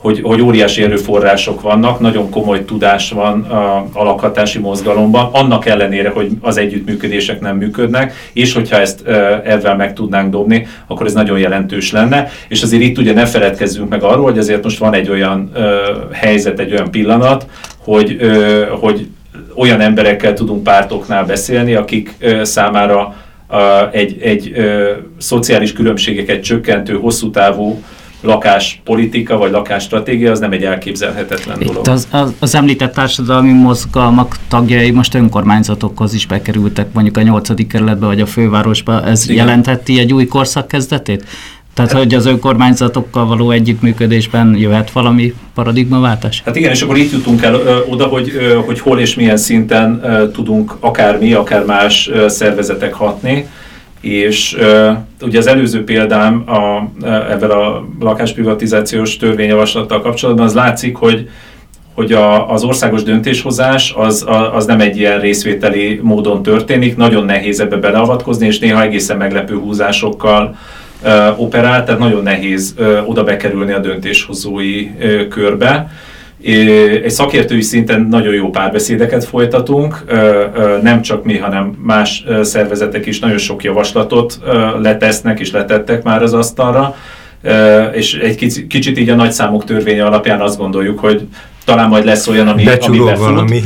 Speaker 6: hogy, hogy óriási erőforrások vannak, nagyon komoly tudás van a, lakhatási mozgalomban, annak ellenére, hogy az együttműködések nem működnek, és hogyha ezt ebben meg tudnánk dobni, akkor ez nagyon jelentős lenne. És azért itt ugye ne feledkezzünk meg arról, hogy azért most van egy olyan ö, helyzet, egy olyan pillanat, hogy, ö, hogy olyan emberekkel tudunk pártoknál beszélni, akik ö, számára egy, egy ö, szociális különbségeket csökkentő, hosszú távú lakáspolitika vagy lakásstratégia, az nem egy elképzelhetetlen dolog.
Speaker 1: Itt az, az, az említett társadalmi mozgalmak tagjai most önkormányzatokhoz is bekerültek, mondjuk a 8. kerületbe vagy a fővárosba. Ez Igen. jelentetti egy új korszak kezdetét? Tehát, hogy az önkormányzatokkal való együttműködésben jöhet valami paradigmaváltás?
Speaker 6: Hát igen, és akkor itt jutunk el ö, oda, hogy, ö, hogy hol és milyen szinten ö, tudunk akár mi, akár más ö, szervezetek hatni és uh, ugye az előző példám a, ebben a lakásprivatizációs törvényjavaslattal kapcsolatban az látszik, hogy hogy a, az országos döntéshozás az, az nem egy ilyen részvételi módon történik, nagyon nehéz ebbe beleavatkozni, és néha egészen meglepő húzásokkal uh, operál, tehát nagyon nehéz uh, oda bekerülni a döntéshozói uh, körbe. Egy szakértői szinten nagyon jó párbeszédeket folytatunk, nem csak mi, hanem más szervezetek is nagyon sok javaslatot letesznek és letettek már az asztalra, és egy kicsit, így a nagyszámok törvénye alapján azt gondoljuk, hogy talán majd lesz olyan, ami, ami befut, valami.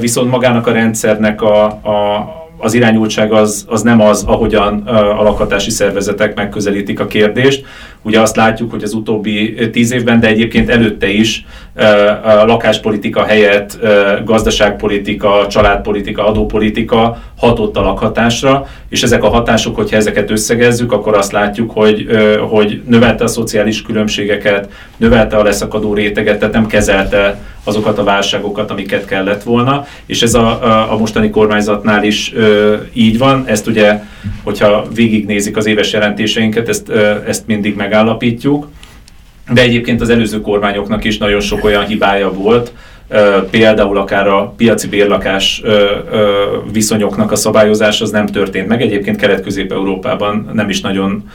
Speaker 6: viszont magának a rendszernek a, a, az irányultság az, az nem az, ahogyan a lakhatási szervezetek megközelítik a kérdést. Ugye azt látjuk, hogy az utóbbi tíz évben, de egyébként előtte is a lakáspolitika helyett gazdaságpolitika, családpolitika, adópolitika hatott a lakhatásra, és ezek a hatások, hogyha ezeket összegezzük, akkor azt látjuk, hogy, hogy növelte a szociális különbségeket, növelte a leszakadó réteget, tehát nem kezelte azokat a válságokat, amiket kellett volna, és ez a, a, mostani kormányzatnál is ö, így van, ezt ugye, hogyha végignézik az éves jelentéseinket, ezt, ö, ezt mindig megállapítjuk, de egyébként az előző kormányoknak is nagyon sok olyan hibája volt, például akár a piaci bérlakás viszonyoknak a szabályozás az nem történt meg. Egyébként Kelet-Közép-Európában nem is nagyon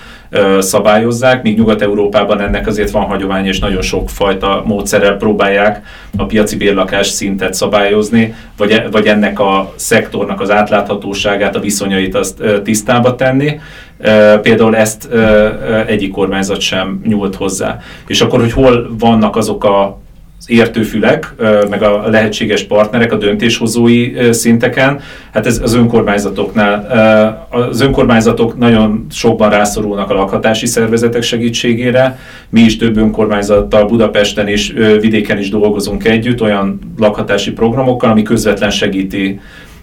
Speaker 6: szabályozzák, míg Nyugat-Európában ennek azért van hagyomány, és nagyon sok fajta módszerrel próbálják a piaci bérlakás szintet szabályozni, vagy, e, vagy ennek a szektornak az átláthatóságát, a viszonyait azt tisztába tenni. Például ezt egyik kormányzat sem nyúlt hozzá. És akkor, hogy hol vannak azok a értőfülek, meg a lehetséges partnerek a döntéshozói szinteken, hát ez az önkormányzatoknál. Az önkormányzatok nagyon sokban rászorulnak a lakhatási szervezetek segítségére. Mi is több önkormányzattal Budapesten és vidéken is dolgozunk együtt, olyan lakhatási programokkal, ami közvetlen segíti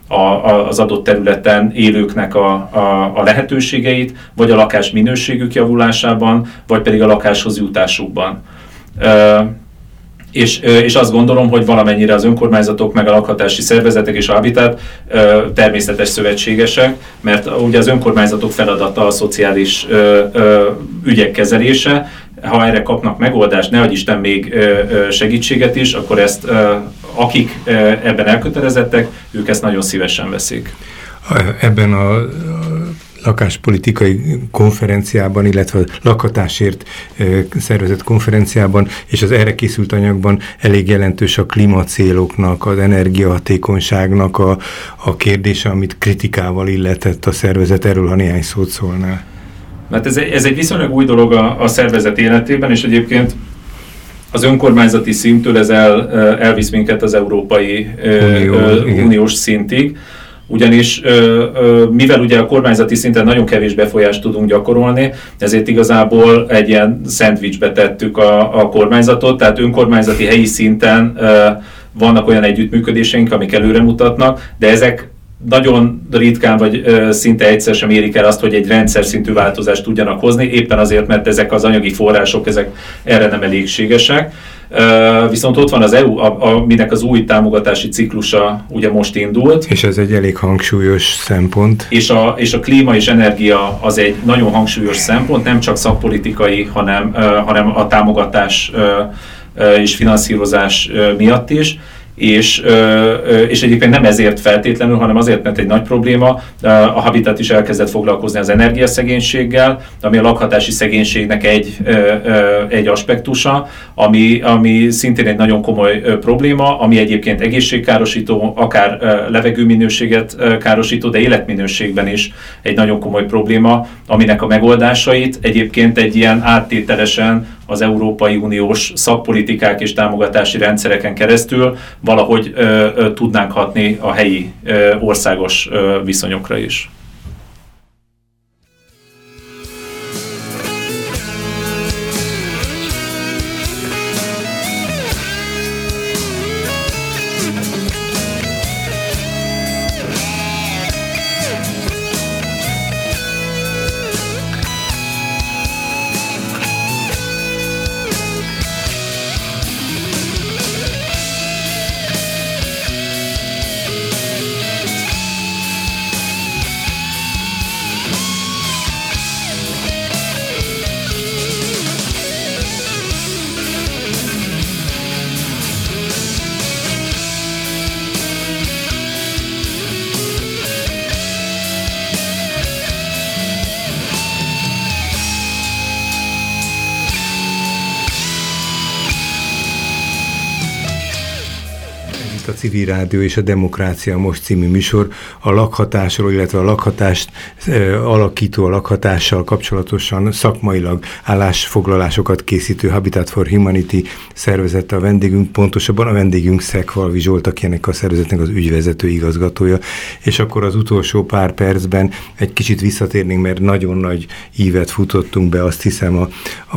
Speaker 6: a, az adott területen élőknek a, a, a lehetőségeit, vagy a lakás minőségük javulásában, vagy pedig a lakáshoz jutásukban. És, és azt gondolom, hogy valamennyire az önkormányzatok, meg a lakhatási szervezetek és a Habitat természetes szövetségesek, mert ugye az önkormányzatok feladata a szociális ügyek kezelése, ha erre kapnak megoldást, ne Isten még segítséget is, akkor ezt akik ebben elkötelezettek, ők ezt nagyon szívesen veszik.
Speaker 5: Ebben a lakáspolitikai konferenciában, illetve a lakhatásért szervezett konferenciában és az erre készült anyagban elég jelentős a klímacéloknak, az energiahatékonyságnak a, a kérdése, amit kritikával illetett a szervezet. Erről, ha néhány szót szólnál.
Speaker 6: Mert ez, ez egy viszonylag új dolog a, a szervezet életében, és egyébként az önkormányzati szintől ez el, elvisz minket az Európai Unió, Uniós szintig, ugyanis mivel ugye a kormányzati szinten nagyon kevés befolyást tudunk gyakorolni, ezért igazából egy ilyen szendvicsbe tettük a, a kormányzatot, tehát önkormányzati helyi szinten vannak olyan együttműködéseink, amik előre mutatnak, de ezek nagyon ritkán vagy ö, szinte egyszer sem érik el azt, hogy egy rendszer szintű változást tudjanak hozni, éppen azért, mert ezek az anyagi források, ezek erre nem elégségesek. Uh, viszont ott van az EU, a, aminek az új támogatási ciklusa ugye most indult.
Speaker 5: És ez egy elég hangsúlyos szempont.
Speaker 6: És a, és a klíma és energia az egy nagyon hangsúlyos szempont, nem csak szakpolitikai, hanem, uh, hanem a támogatás és finanszírozás miatt is és, és egyébként nem ezért feltétlenül, hanem azért, mert egy nagy probléma. A Habitat is elkezdett foglalkozni az energiaszegénységgel, ami a lakhatási szegénységnek egy, egy aspektusa, ami, ami szintén egy nagyon komoly probléma, ami egyébként egészségkárosító, akár levegőminőséget károsító, de életminőségben is egy nagyon komoly probléma, aminek a megoldásait egyébként egy ilyen áttételesen az Európai Uniós szakpolitikák és támogatási rendszereken keresztül valahogy ö, ö, tudnánk hatni a helyi ö, országos ö, viszonyokra is.
Speaker 5: Civil Rádió és a Demokrácia Most című műsor a lakhatásról, illetve a lakhatást e, alakító, a lakhatással kapcsolatosan szakmailag állásfoglalásokat készítő Habitat for Humanity szervezete a vendégünk, pontosabban a vendégünk Szekvalvi Zsolt, aki ennek a szervezetnek az ügyvezető igazgatója, és akkor az utolsó pár percben egy kicsit visszatérnénk, mert nagyon nagy ívet futottunk be, azt hiszem a,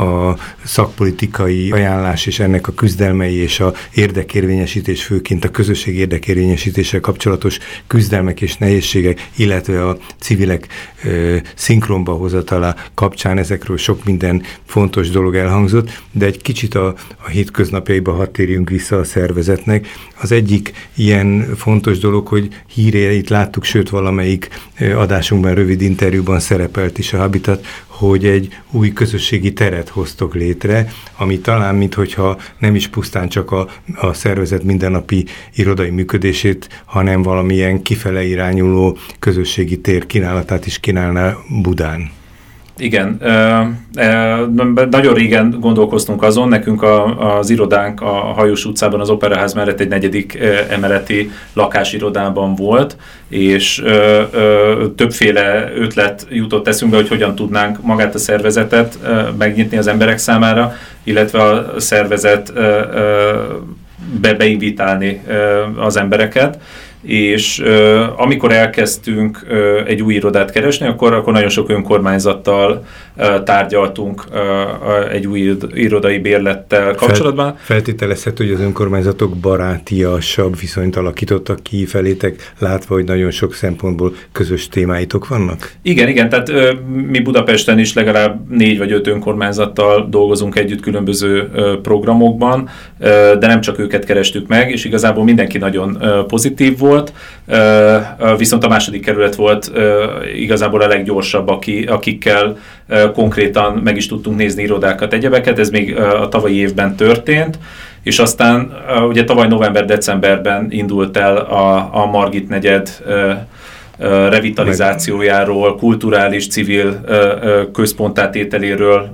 Speaker 5: a szakpolitikai ajánlás és ennek a küzdelmei és a érdekérvényesítés főként a közösség érdekérvényesítéssel kapcsolatos küzdelmek és nehézségek, illetve a civilek ö, szinkronba hozatala kapcsán ezekről sok minden fontos dolog elhangzott, de egy kicsit a, a hétköznapjaiba hadd térjünk vissza a szervezetnek. Az egyik ilyen fontos dolog, hogy híreit láttuk, sőt valamelyik adásunkban, rövid interjúban szerepelt is a Habitat, hogy egy új közösségi teret hoztok létre, ami talán, minthogyha nem is pusztán csak a, a szervezet mindennapi irodai működését, hanem valamilyen kifele irányuló közösségi tér kínálatát is kínálná Budán.
Speaker 6: Igen, nagyon régen gondolkoztunk azon, nekünk a, az irodánk a Hajós utcában, az Operaház mellett egy negyedik emeleti lakásirodában volt, és többféle ötlet jutott eszünkbe, hogy hogyan tudnánk magát a szervezetet megnyitni az emberek számára, illetve a szervezet be, beinvitálni az embereket és uh, amikor elkezdtünk uh, egy új irodát keresni, akkor, akkor nagyon sok önkormányzattal uh, tárgyaltunk uh, egy új irodai bérlettel kapcsolatban. Fel,
Speaker 5: feltételezhető, hogy az önkormányzatok barátiasabb viszonyt alakítottak ki felétek, látva, hogy nagyon sok szempontból közös témáitok vannak?
Speaker 6: Igen, igen, tehát uh, mi Budapesten is legalább négy vagy öt önkormányzattal dolgozunk együtt különböző uh, programokban, uh, de nem csak őket kerestük meg, és igazából mindenki nagyon uh, pozitív volt, volt, viszont a második kerület volt igazából a leggyorsabb, aki, akikkel konkrétan meg is tudtunk nézni irodákat, egyebeket, ez még a tavalyi évben történt, és aztán ugye tavaly november-decemberben indult el a, a Margit negyed revitalizációjáról, kulturális, civil központátételéről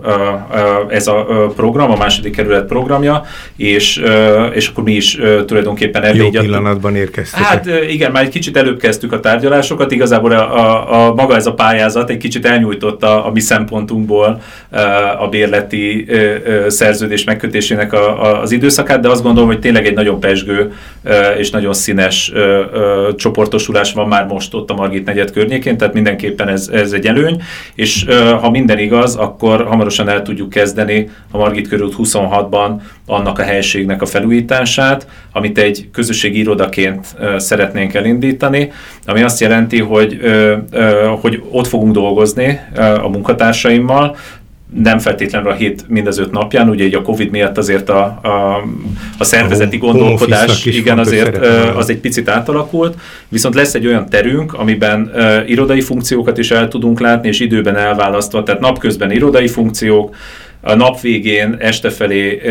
Speaker 6: ez a program, a második kerület programja, és, és akkor mi is tulajdonképpen
Speaker 5: elvé Jó pillanatban érkeztek.
Speaker 6: Hát igen, már egy kicsit előbb kezdtük a tárgyalásokat, igazából a, a, a maga ez a pályázat egy kicsit elnyújtotta a mi szempontunkból a bérleti szerződés megkötésének a, a, az időszakát, de azt gondolom, hogy tényleg egy nagyon pesgő és nagyon színes csoportosulás van már most ott a Margit negyed környékén, tehát mindenképpen ez, ez egy előny, és ha minden igaz, akkor hamarosan el tudjuk kezdeni a Margit körút 26-ban annak a helységnek a felújítását, amit egy közösségi irodaként szeretnénk elindítani, ami azt jelenti, hogy, hogy ott fogunk dolgozni a munkatársaimmal, nem feltétlenül a hét mind az öt napján, ugye így a Covid miatt azért a, a, a szervezeti a gondolkodás, igen, azért az egy picit átalakult, viszont lesz egy olyan terünk, amiben irodai funkciókat is el tudunk látni, és időben elválasztva, tehát napközben irodai funkciók, a nap végén, este felé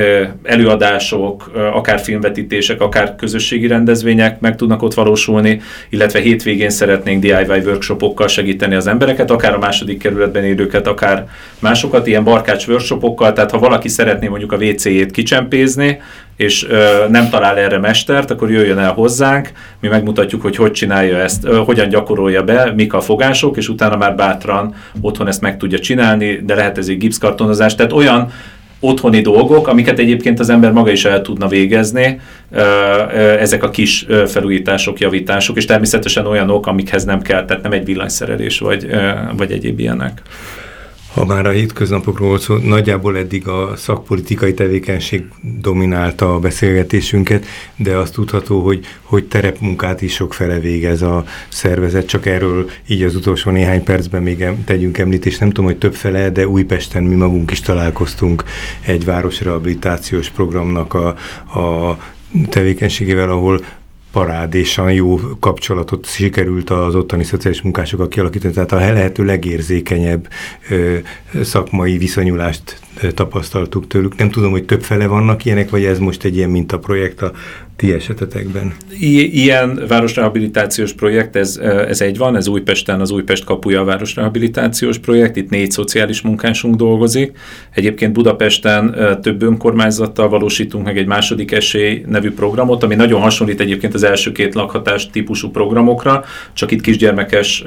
Speaker 6: előadások, akár filmvetítések, akár közösségi rendezvények meg tudnak ott valósulni, illetve hétvégén szeretnénk DIY workshopokkal segíteni az embereket, akár a második kerületben élőket, akár másokat, ilyen barkács workshopokkal, tehát ha valaki szeretné mondjuk a WC-jét kicsempézni, és nem talál erre mestert, akkor jöjjön el hozzánk, mi megmutatjuk, hogy hogy csinálja ezt, hogyan gyakorolja be, mik a fogások, és utána már bátran otthon ezt meg tudja csinálni, de lehet ez egy gipszkartonozás, tehát olyan otthoni dolgok, amiket egyébként az ember maga is el tudna végezni, ezek a kis felújítások, javítások, és természetesen olyanok, amikhez nem kell, tehát nem egy villanyszerelés vagy, vagy egyéb ilyenek.
Speaker 5: Ha már a hétköznapokról volt szó, nagyjából eddig a szakpolitikai tevékenység dominálta a beszélgetésünket, de azt tudható, hogy, hogy terepmunkát is sok fele végez a szervezet, csak erről így az utolsó néhány percben még tegyünk említést. Nem tudom, hogy több fele, de Újpesten mi magunk is találkoztunk egy városrehabilitációs programnak a, a tevékenységével, ahol parádésan jó kapcsolatot sikerült az ottani szociális munkásokkal kialakítani, tehát a lehető legérzékenyebb ö, szakmai viszonyulást tapasztaltuk tőlük. Nem tudom, hogy több fele vannak ilyenek, vagy ez most egy ilyen mintaprojekt a ti esetetekben?
Speaker 6: I- ilyen városrehabilitációs projekt, ez, ez egy van, ez Újpesten az Újpest kapuja a városrehabilitációs projekt, itt négy szociális munkásunk dolgozik. Egyébként Budapesten több önkormányzattal valósítunk meg egy második esély nevű programot, ami nagyon hasonlít egyébként az első két lakhatás típusú programokra, csak itt kisgyermekes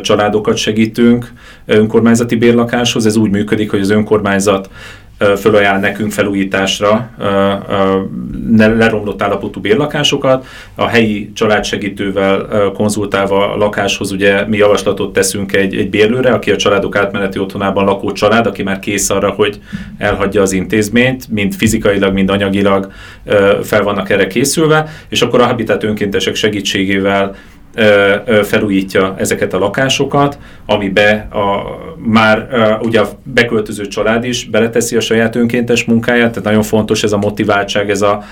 Speaker 6: családokat segítünk önkormányzati bérlakáshoz. Ez úgy működik, hogy az önkormányzat fölajánl nekünk felújításra leromlott állapotú bérlakásokat. A helyi családsegítővel konzultálva a lakáshoz ugye mi javaslatot teszünk egy, egy bérlőre, aki a családok átmeneti otthonában lakó család, aki már kész arra, hogy elhagyja az intézményt, mind fizikailag, mind anyagilag fel vannak erre készülve, és akkor a Habitat önkéntesek segítségével felújítja ezeket a lakásokat, amibe a, már ugye a beköltöző család is beleteszi a saját önkéntes munkáját, tehát nagyon fontos ez a motiváltság, ez a,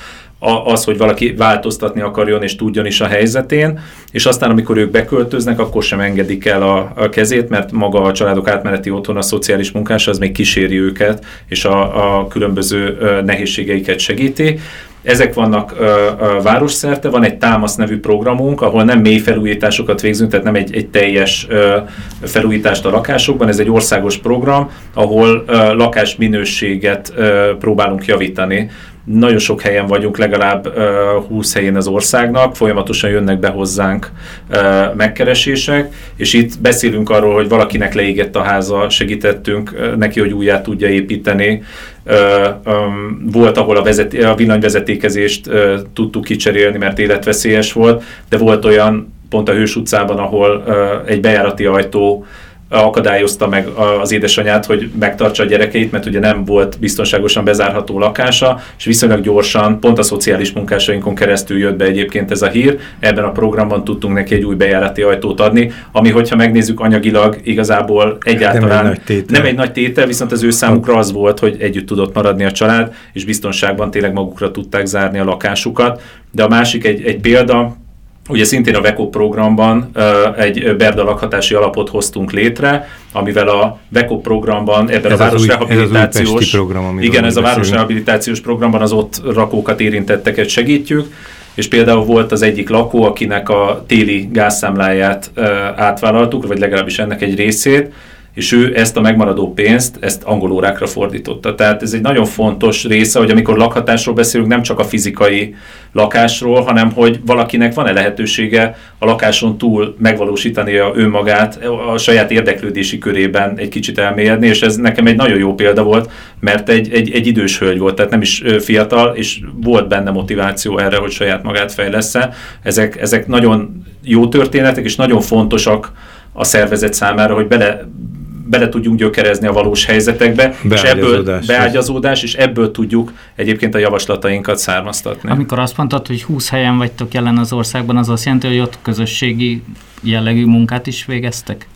Speaker 6: az, hogy valaki változtatni akarjon és tudjon is a helyzetén, és aztán amikor ők beköltöznek, akkor sem engedik el a, a kezét, mert maga a családok átmeneti otthon, a szociális munkás az még kíséri őket, és a, a különböző nehézségeiket segíti. Ezek vannak ö, ö, városszerte, van egy Támasz nevű programunk, ahol nem mély felújításokat végzünk, tehát nem egy, egy teljes ö, felújítást a lakásokban, ez egy országos program, ahol ö, lakásminőséget ö, próbálunk javítani nagyon sok helyen vagyunk, legalább uh, 20 helyén az országnak, folyamatosan jönnek be hozzánk uh, megkeresések, és itt beszélünk arról, hogy valakinek leégett a háza, segítettünk uh, neki, hogy újját tudja építeni. Uh, um, volt, ahol a, vezet, a villanyvezetékezést uh, tudtuk kicserélni, mert életveszélyes volt, de volt olyan, pont a Hős utcában, ahol uh, egy bejárati ajtó akadályozta meg az édesanyját, hogy megtartsa a gyerekeit, mert ugye nem volt biztonságosan bezárható lakása, és viszonylag gyorsan, pont a szociális munkásainkon keresztül jött be egyébként ez a hír. Ebben a programban tudtunk neki egy új bejárati ajtót adni, ami, hogyha megnézzük anyagilag, igazából egyáltalán
Speaker 5: nem egy nagy tétel,
Speaker 6: nem egy nagy tétel viszont az ő számukra az volt, hogy együtt tudott maradni a család, és biztonságban tényleg magukra tudták zárni a lakásukat. De a másik egy, egy példa, Ugye szintén a VECO programban egy Berda lakhatási alapot hoztunk létre, amivel a VECO programban ebben ez a városrehabilitációs
Speaker 5: ez program,
Speaker 6: igen, ez a városrehabilitációs programban az ott rakókat érintetteket segítjük, és például volt az egyik lakó, akinek a téli gázszámláját átvállaltuk, vagy legalábbis ennek egy részét, és ő ezt a megmaradó pénzt, ezt angol órákra fordította. Tehát ez egy nagyon fontos része, hogy amikor lakhatásról beszélünk, nem csak a fizikai lakásról, hanem hogy valakinek van-e lehetősége a lakáson túl megvalósítani a önmagát, a saját érdeklődési körében egy kicsit elmélyedni, és ez nekem egy nagyon jó példa volt, mert egy, egy, egy idős hölgy volt, tehát nem is fiatal, és volt benne motiváció erre, hogy saját magát fejlesz-e. Ezek, ezek nagyon jó történetek, és nagyon fontosak a szervezet számára, hogy bele, bele tudjunk gyökerezni a valós helyzetekbe, és ebből beágyazódás, és ebből tudjuk egyébként a javaslatainkat származtatni.
Speaker 1: Amikor azt mondtad, hogy 20 helyen vagytok jelen az országban, az azt jelenti, hogy ott közösségi jellegű munkát is végeztek?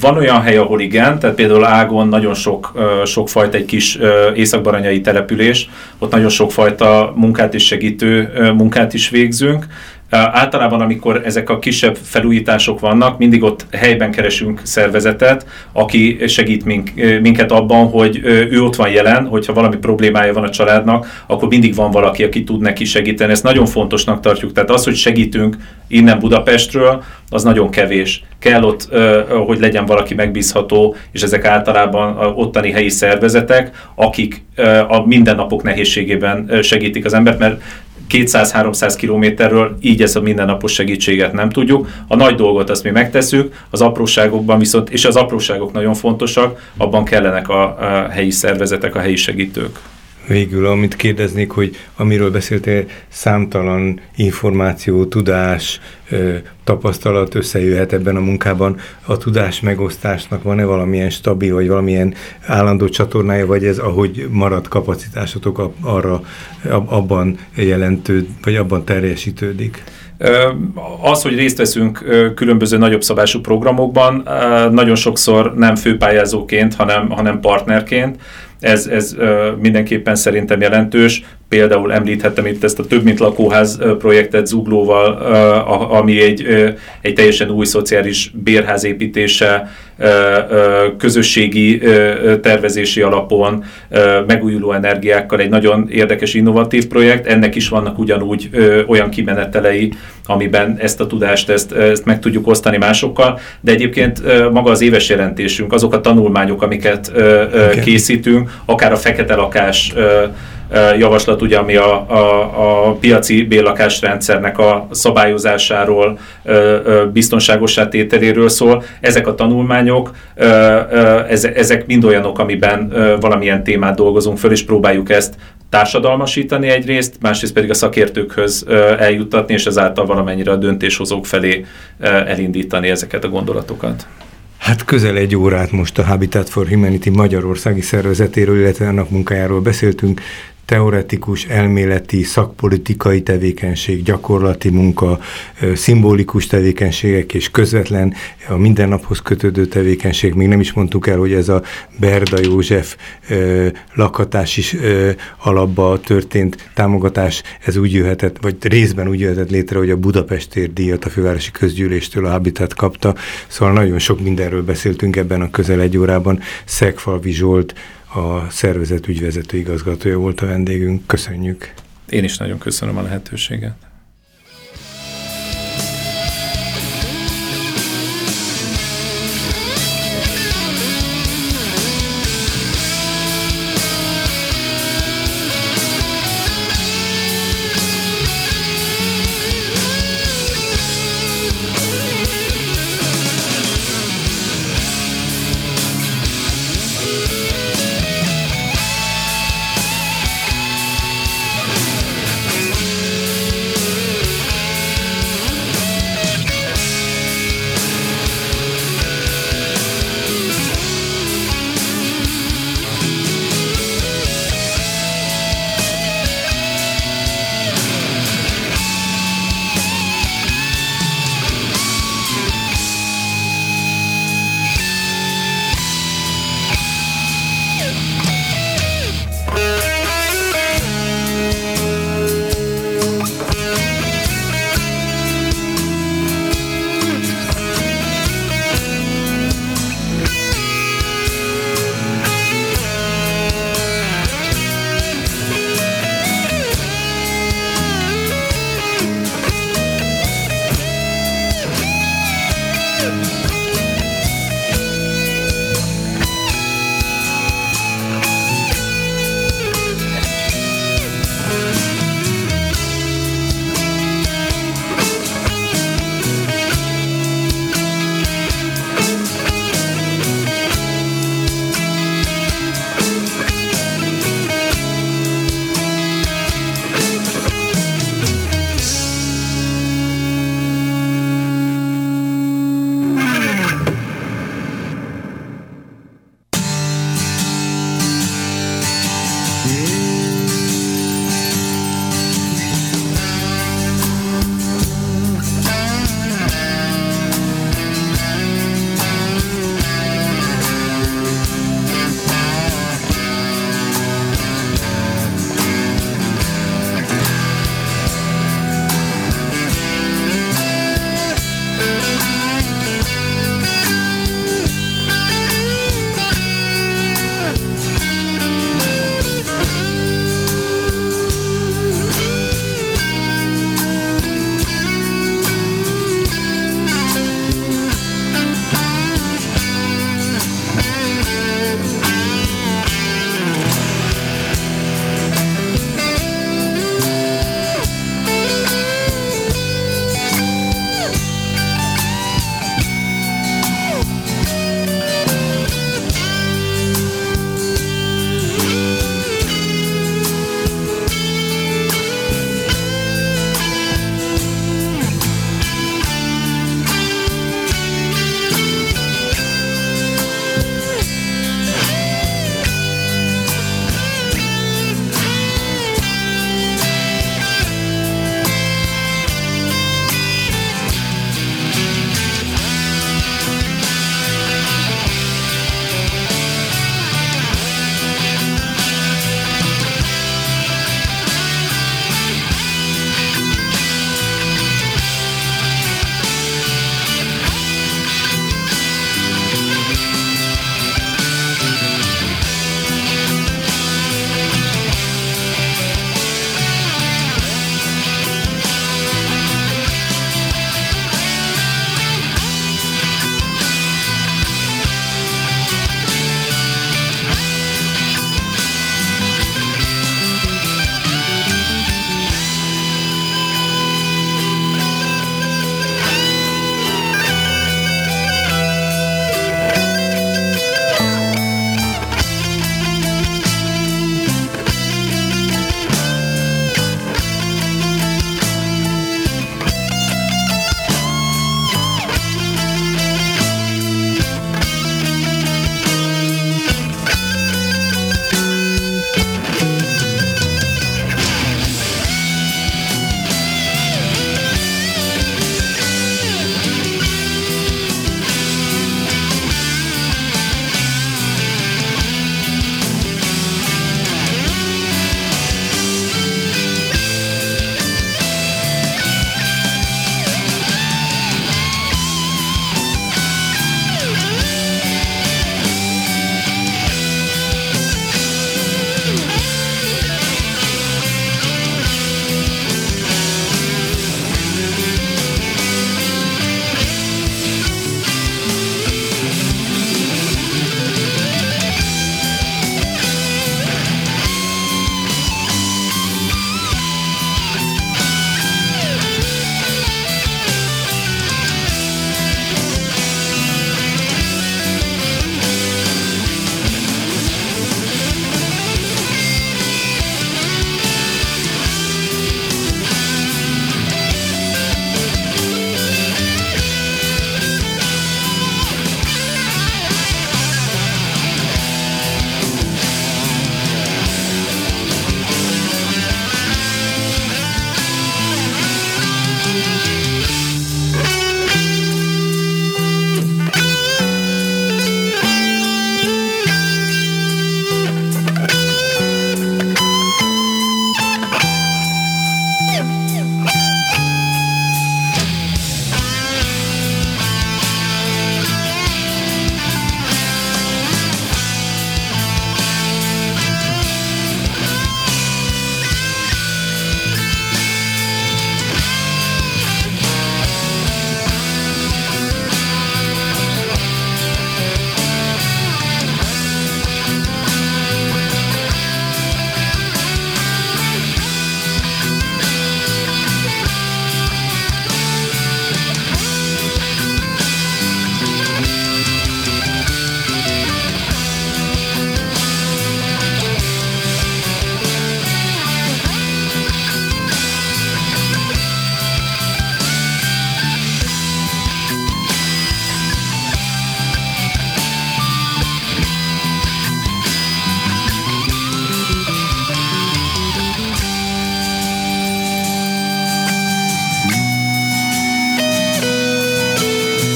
Speaker 6: Van olyan hely, ahol igen, tehát például Ágon nagyon sok, sok fajta egy kis északbaranyai település, ott nagyon sok fajta munkát és segítő munkát is végzünk. Általában, amikor ezek a kisebb felújítások vannak, mindig ott helyben keresünk szervezetet, aki segít mink, minket abban, hogy ő ott van jelen, hogyha valami problémája van a családnak, akkor mindig van valaki, aki tud neki segíteni. Ezt nagyon fontosnak tartjuk. Tehát az, hogy segítünk innen Budapestről, az nagyon kevés. Kell ott, hogy legyen valaki megbízható, és ezek általában ottani helyi szervezetek, akik a mindennapok nehézségében segítik az embert, mert 200-300 kilométerről, így ezt a mindennapos segítséget nem tudjuk. A nagy dolgot azt mi megtesszük, az apróságokban viszont, és az apróságok nagyon fontosak, abban kellenek a, a helyi szervezetek, a helyi segítők.
Speaker 5: Végül, amit kérdeznék, hogy amiről beszéltél, számtalan információ, tudás, tapasztalat összejöhet ebben a munkában. A tudás megosztásnak van-e valamilyen stabil, vagy valamilyen állandó csatornája, vagy ez ahogy marad kapacitásotok arra, abban jelentő, vagy abban teljesítődik?
Speaker 6: Az, hogy részt veszünk különböző nagyobb szabású programokban, nagyon sokszor nem főpályázóként, hanem, hanem partnerként, ez, ez mindenképpen szerintem jelentős. Például említhettem itt ezt a több mint lakóház projektet Zuglóval, ami egy, egy teljesen új szociális bérház építése, közösségi tervezési alapon, megújuló energiákkal egy nagyon érdekes, innovatív projekt. Ennek is vannak ugyanúgy olyan kimenetelei, amiben ezt a tudást, ezt, ezt meg tudjuk osztani másokkal, de egyébként maga az éves jelentésünk, azok a tanulmányok, amiket okay. készítünk, akár a fekete lakás javaslat, ugye, ami a, a, a piaci bérlakásrendszernek a szabályozásáról, biztonságosá tételéről szól. Ezek a tanulmányok, ezek mind olyanok, amiben valamilyen témát dolgozunk föl, és próbáljuk ezt társadalmasítani egyrészt, másrészt pedig a szakértőkhöz eljuttatni, és ezáltal valamennyire a döntéshozók felé elindítani ezeket a gondolatokat.
Speaker 5: Hát közel egy órát most a Habitat for Humanity Magyarországi szervezetéről, illetve annak munkájáról beszéltünk teoretikus, elméleti, szakpolitikai tevékenység, gyakorlati munka, szimbolikus tevékenységek és közvetlen a mindennaphoz kötődő tevékenység. Még nem is mondtuk el, hogy ez a Berda József lakhatás is alapba történt támogatás, ez úgy jöhetett, vagy részben úgy jöhetett létre, hogy a Budapestért díjat a fővárosi közgyűléstől a Habitat kapta. Szóval nagyon sok mindenről beszéltünk ebben a közel egy órában. Szegfalvi Zsolt, a szervezet ügyvezető igazgatója volt a vendégünk. Köszönjük!
Speaker 6: Én is nagyon köszönöm a lehetőséget.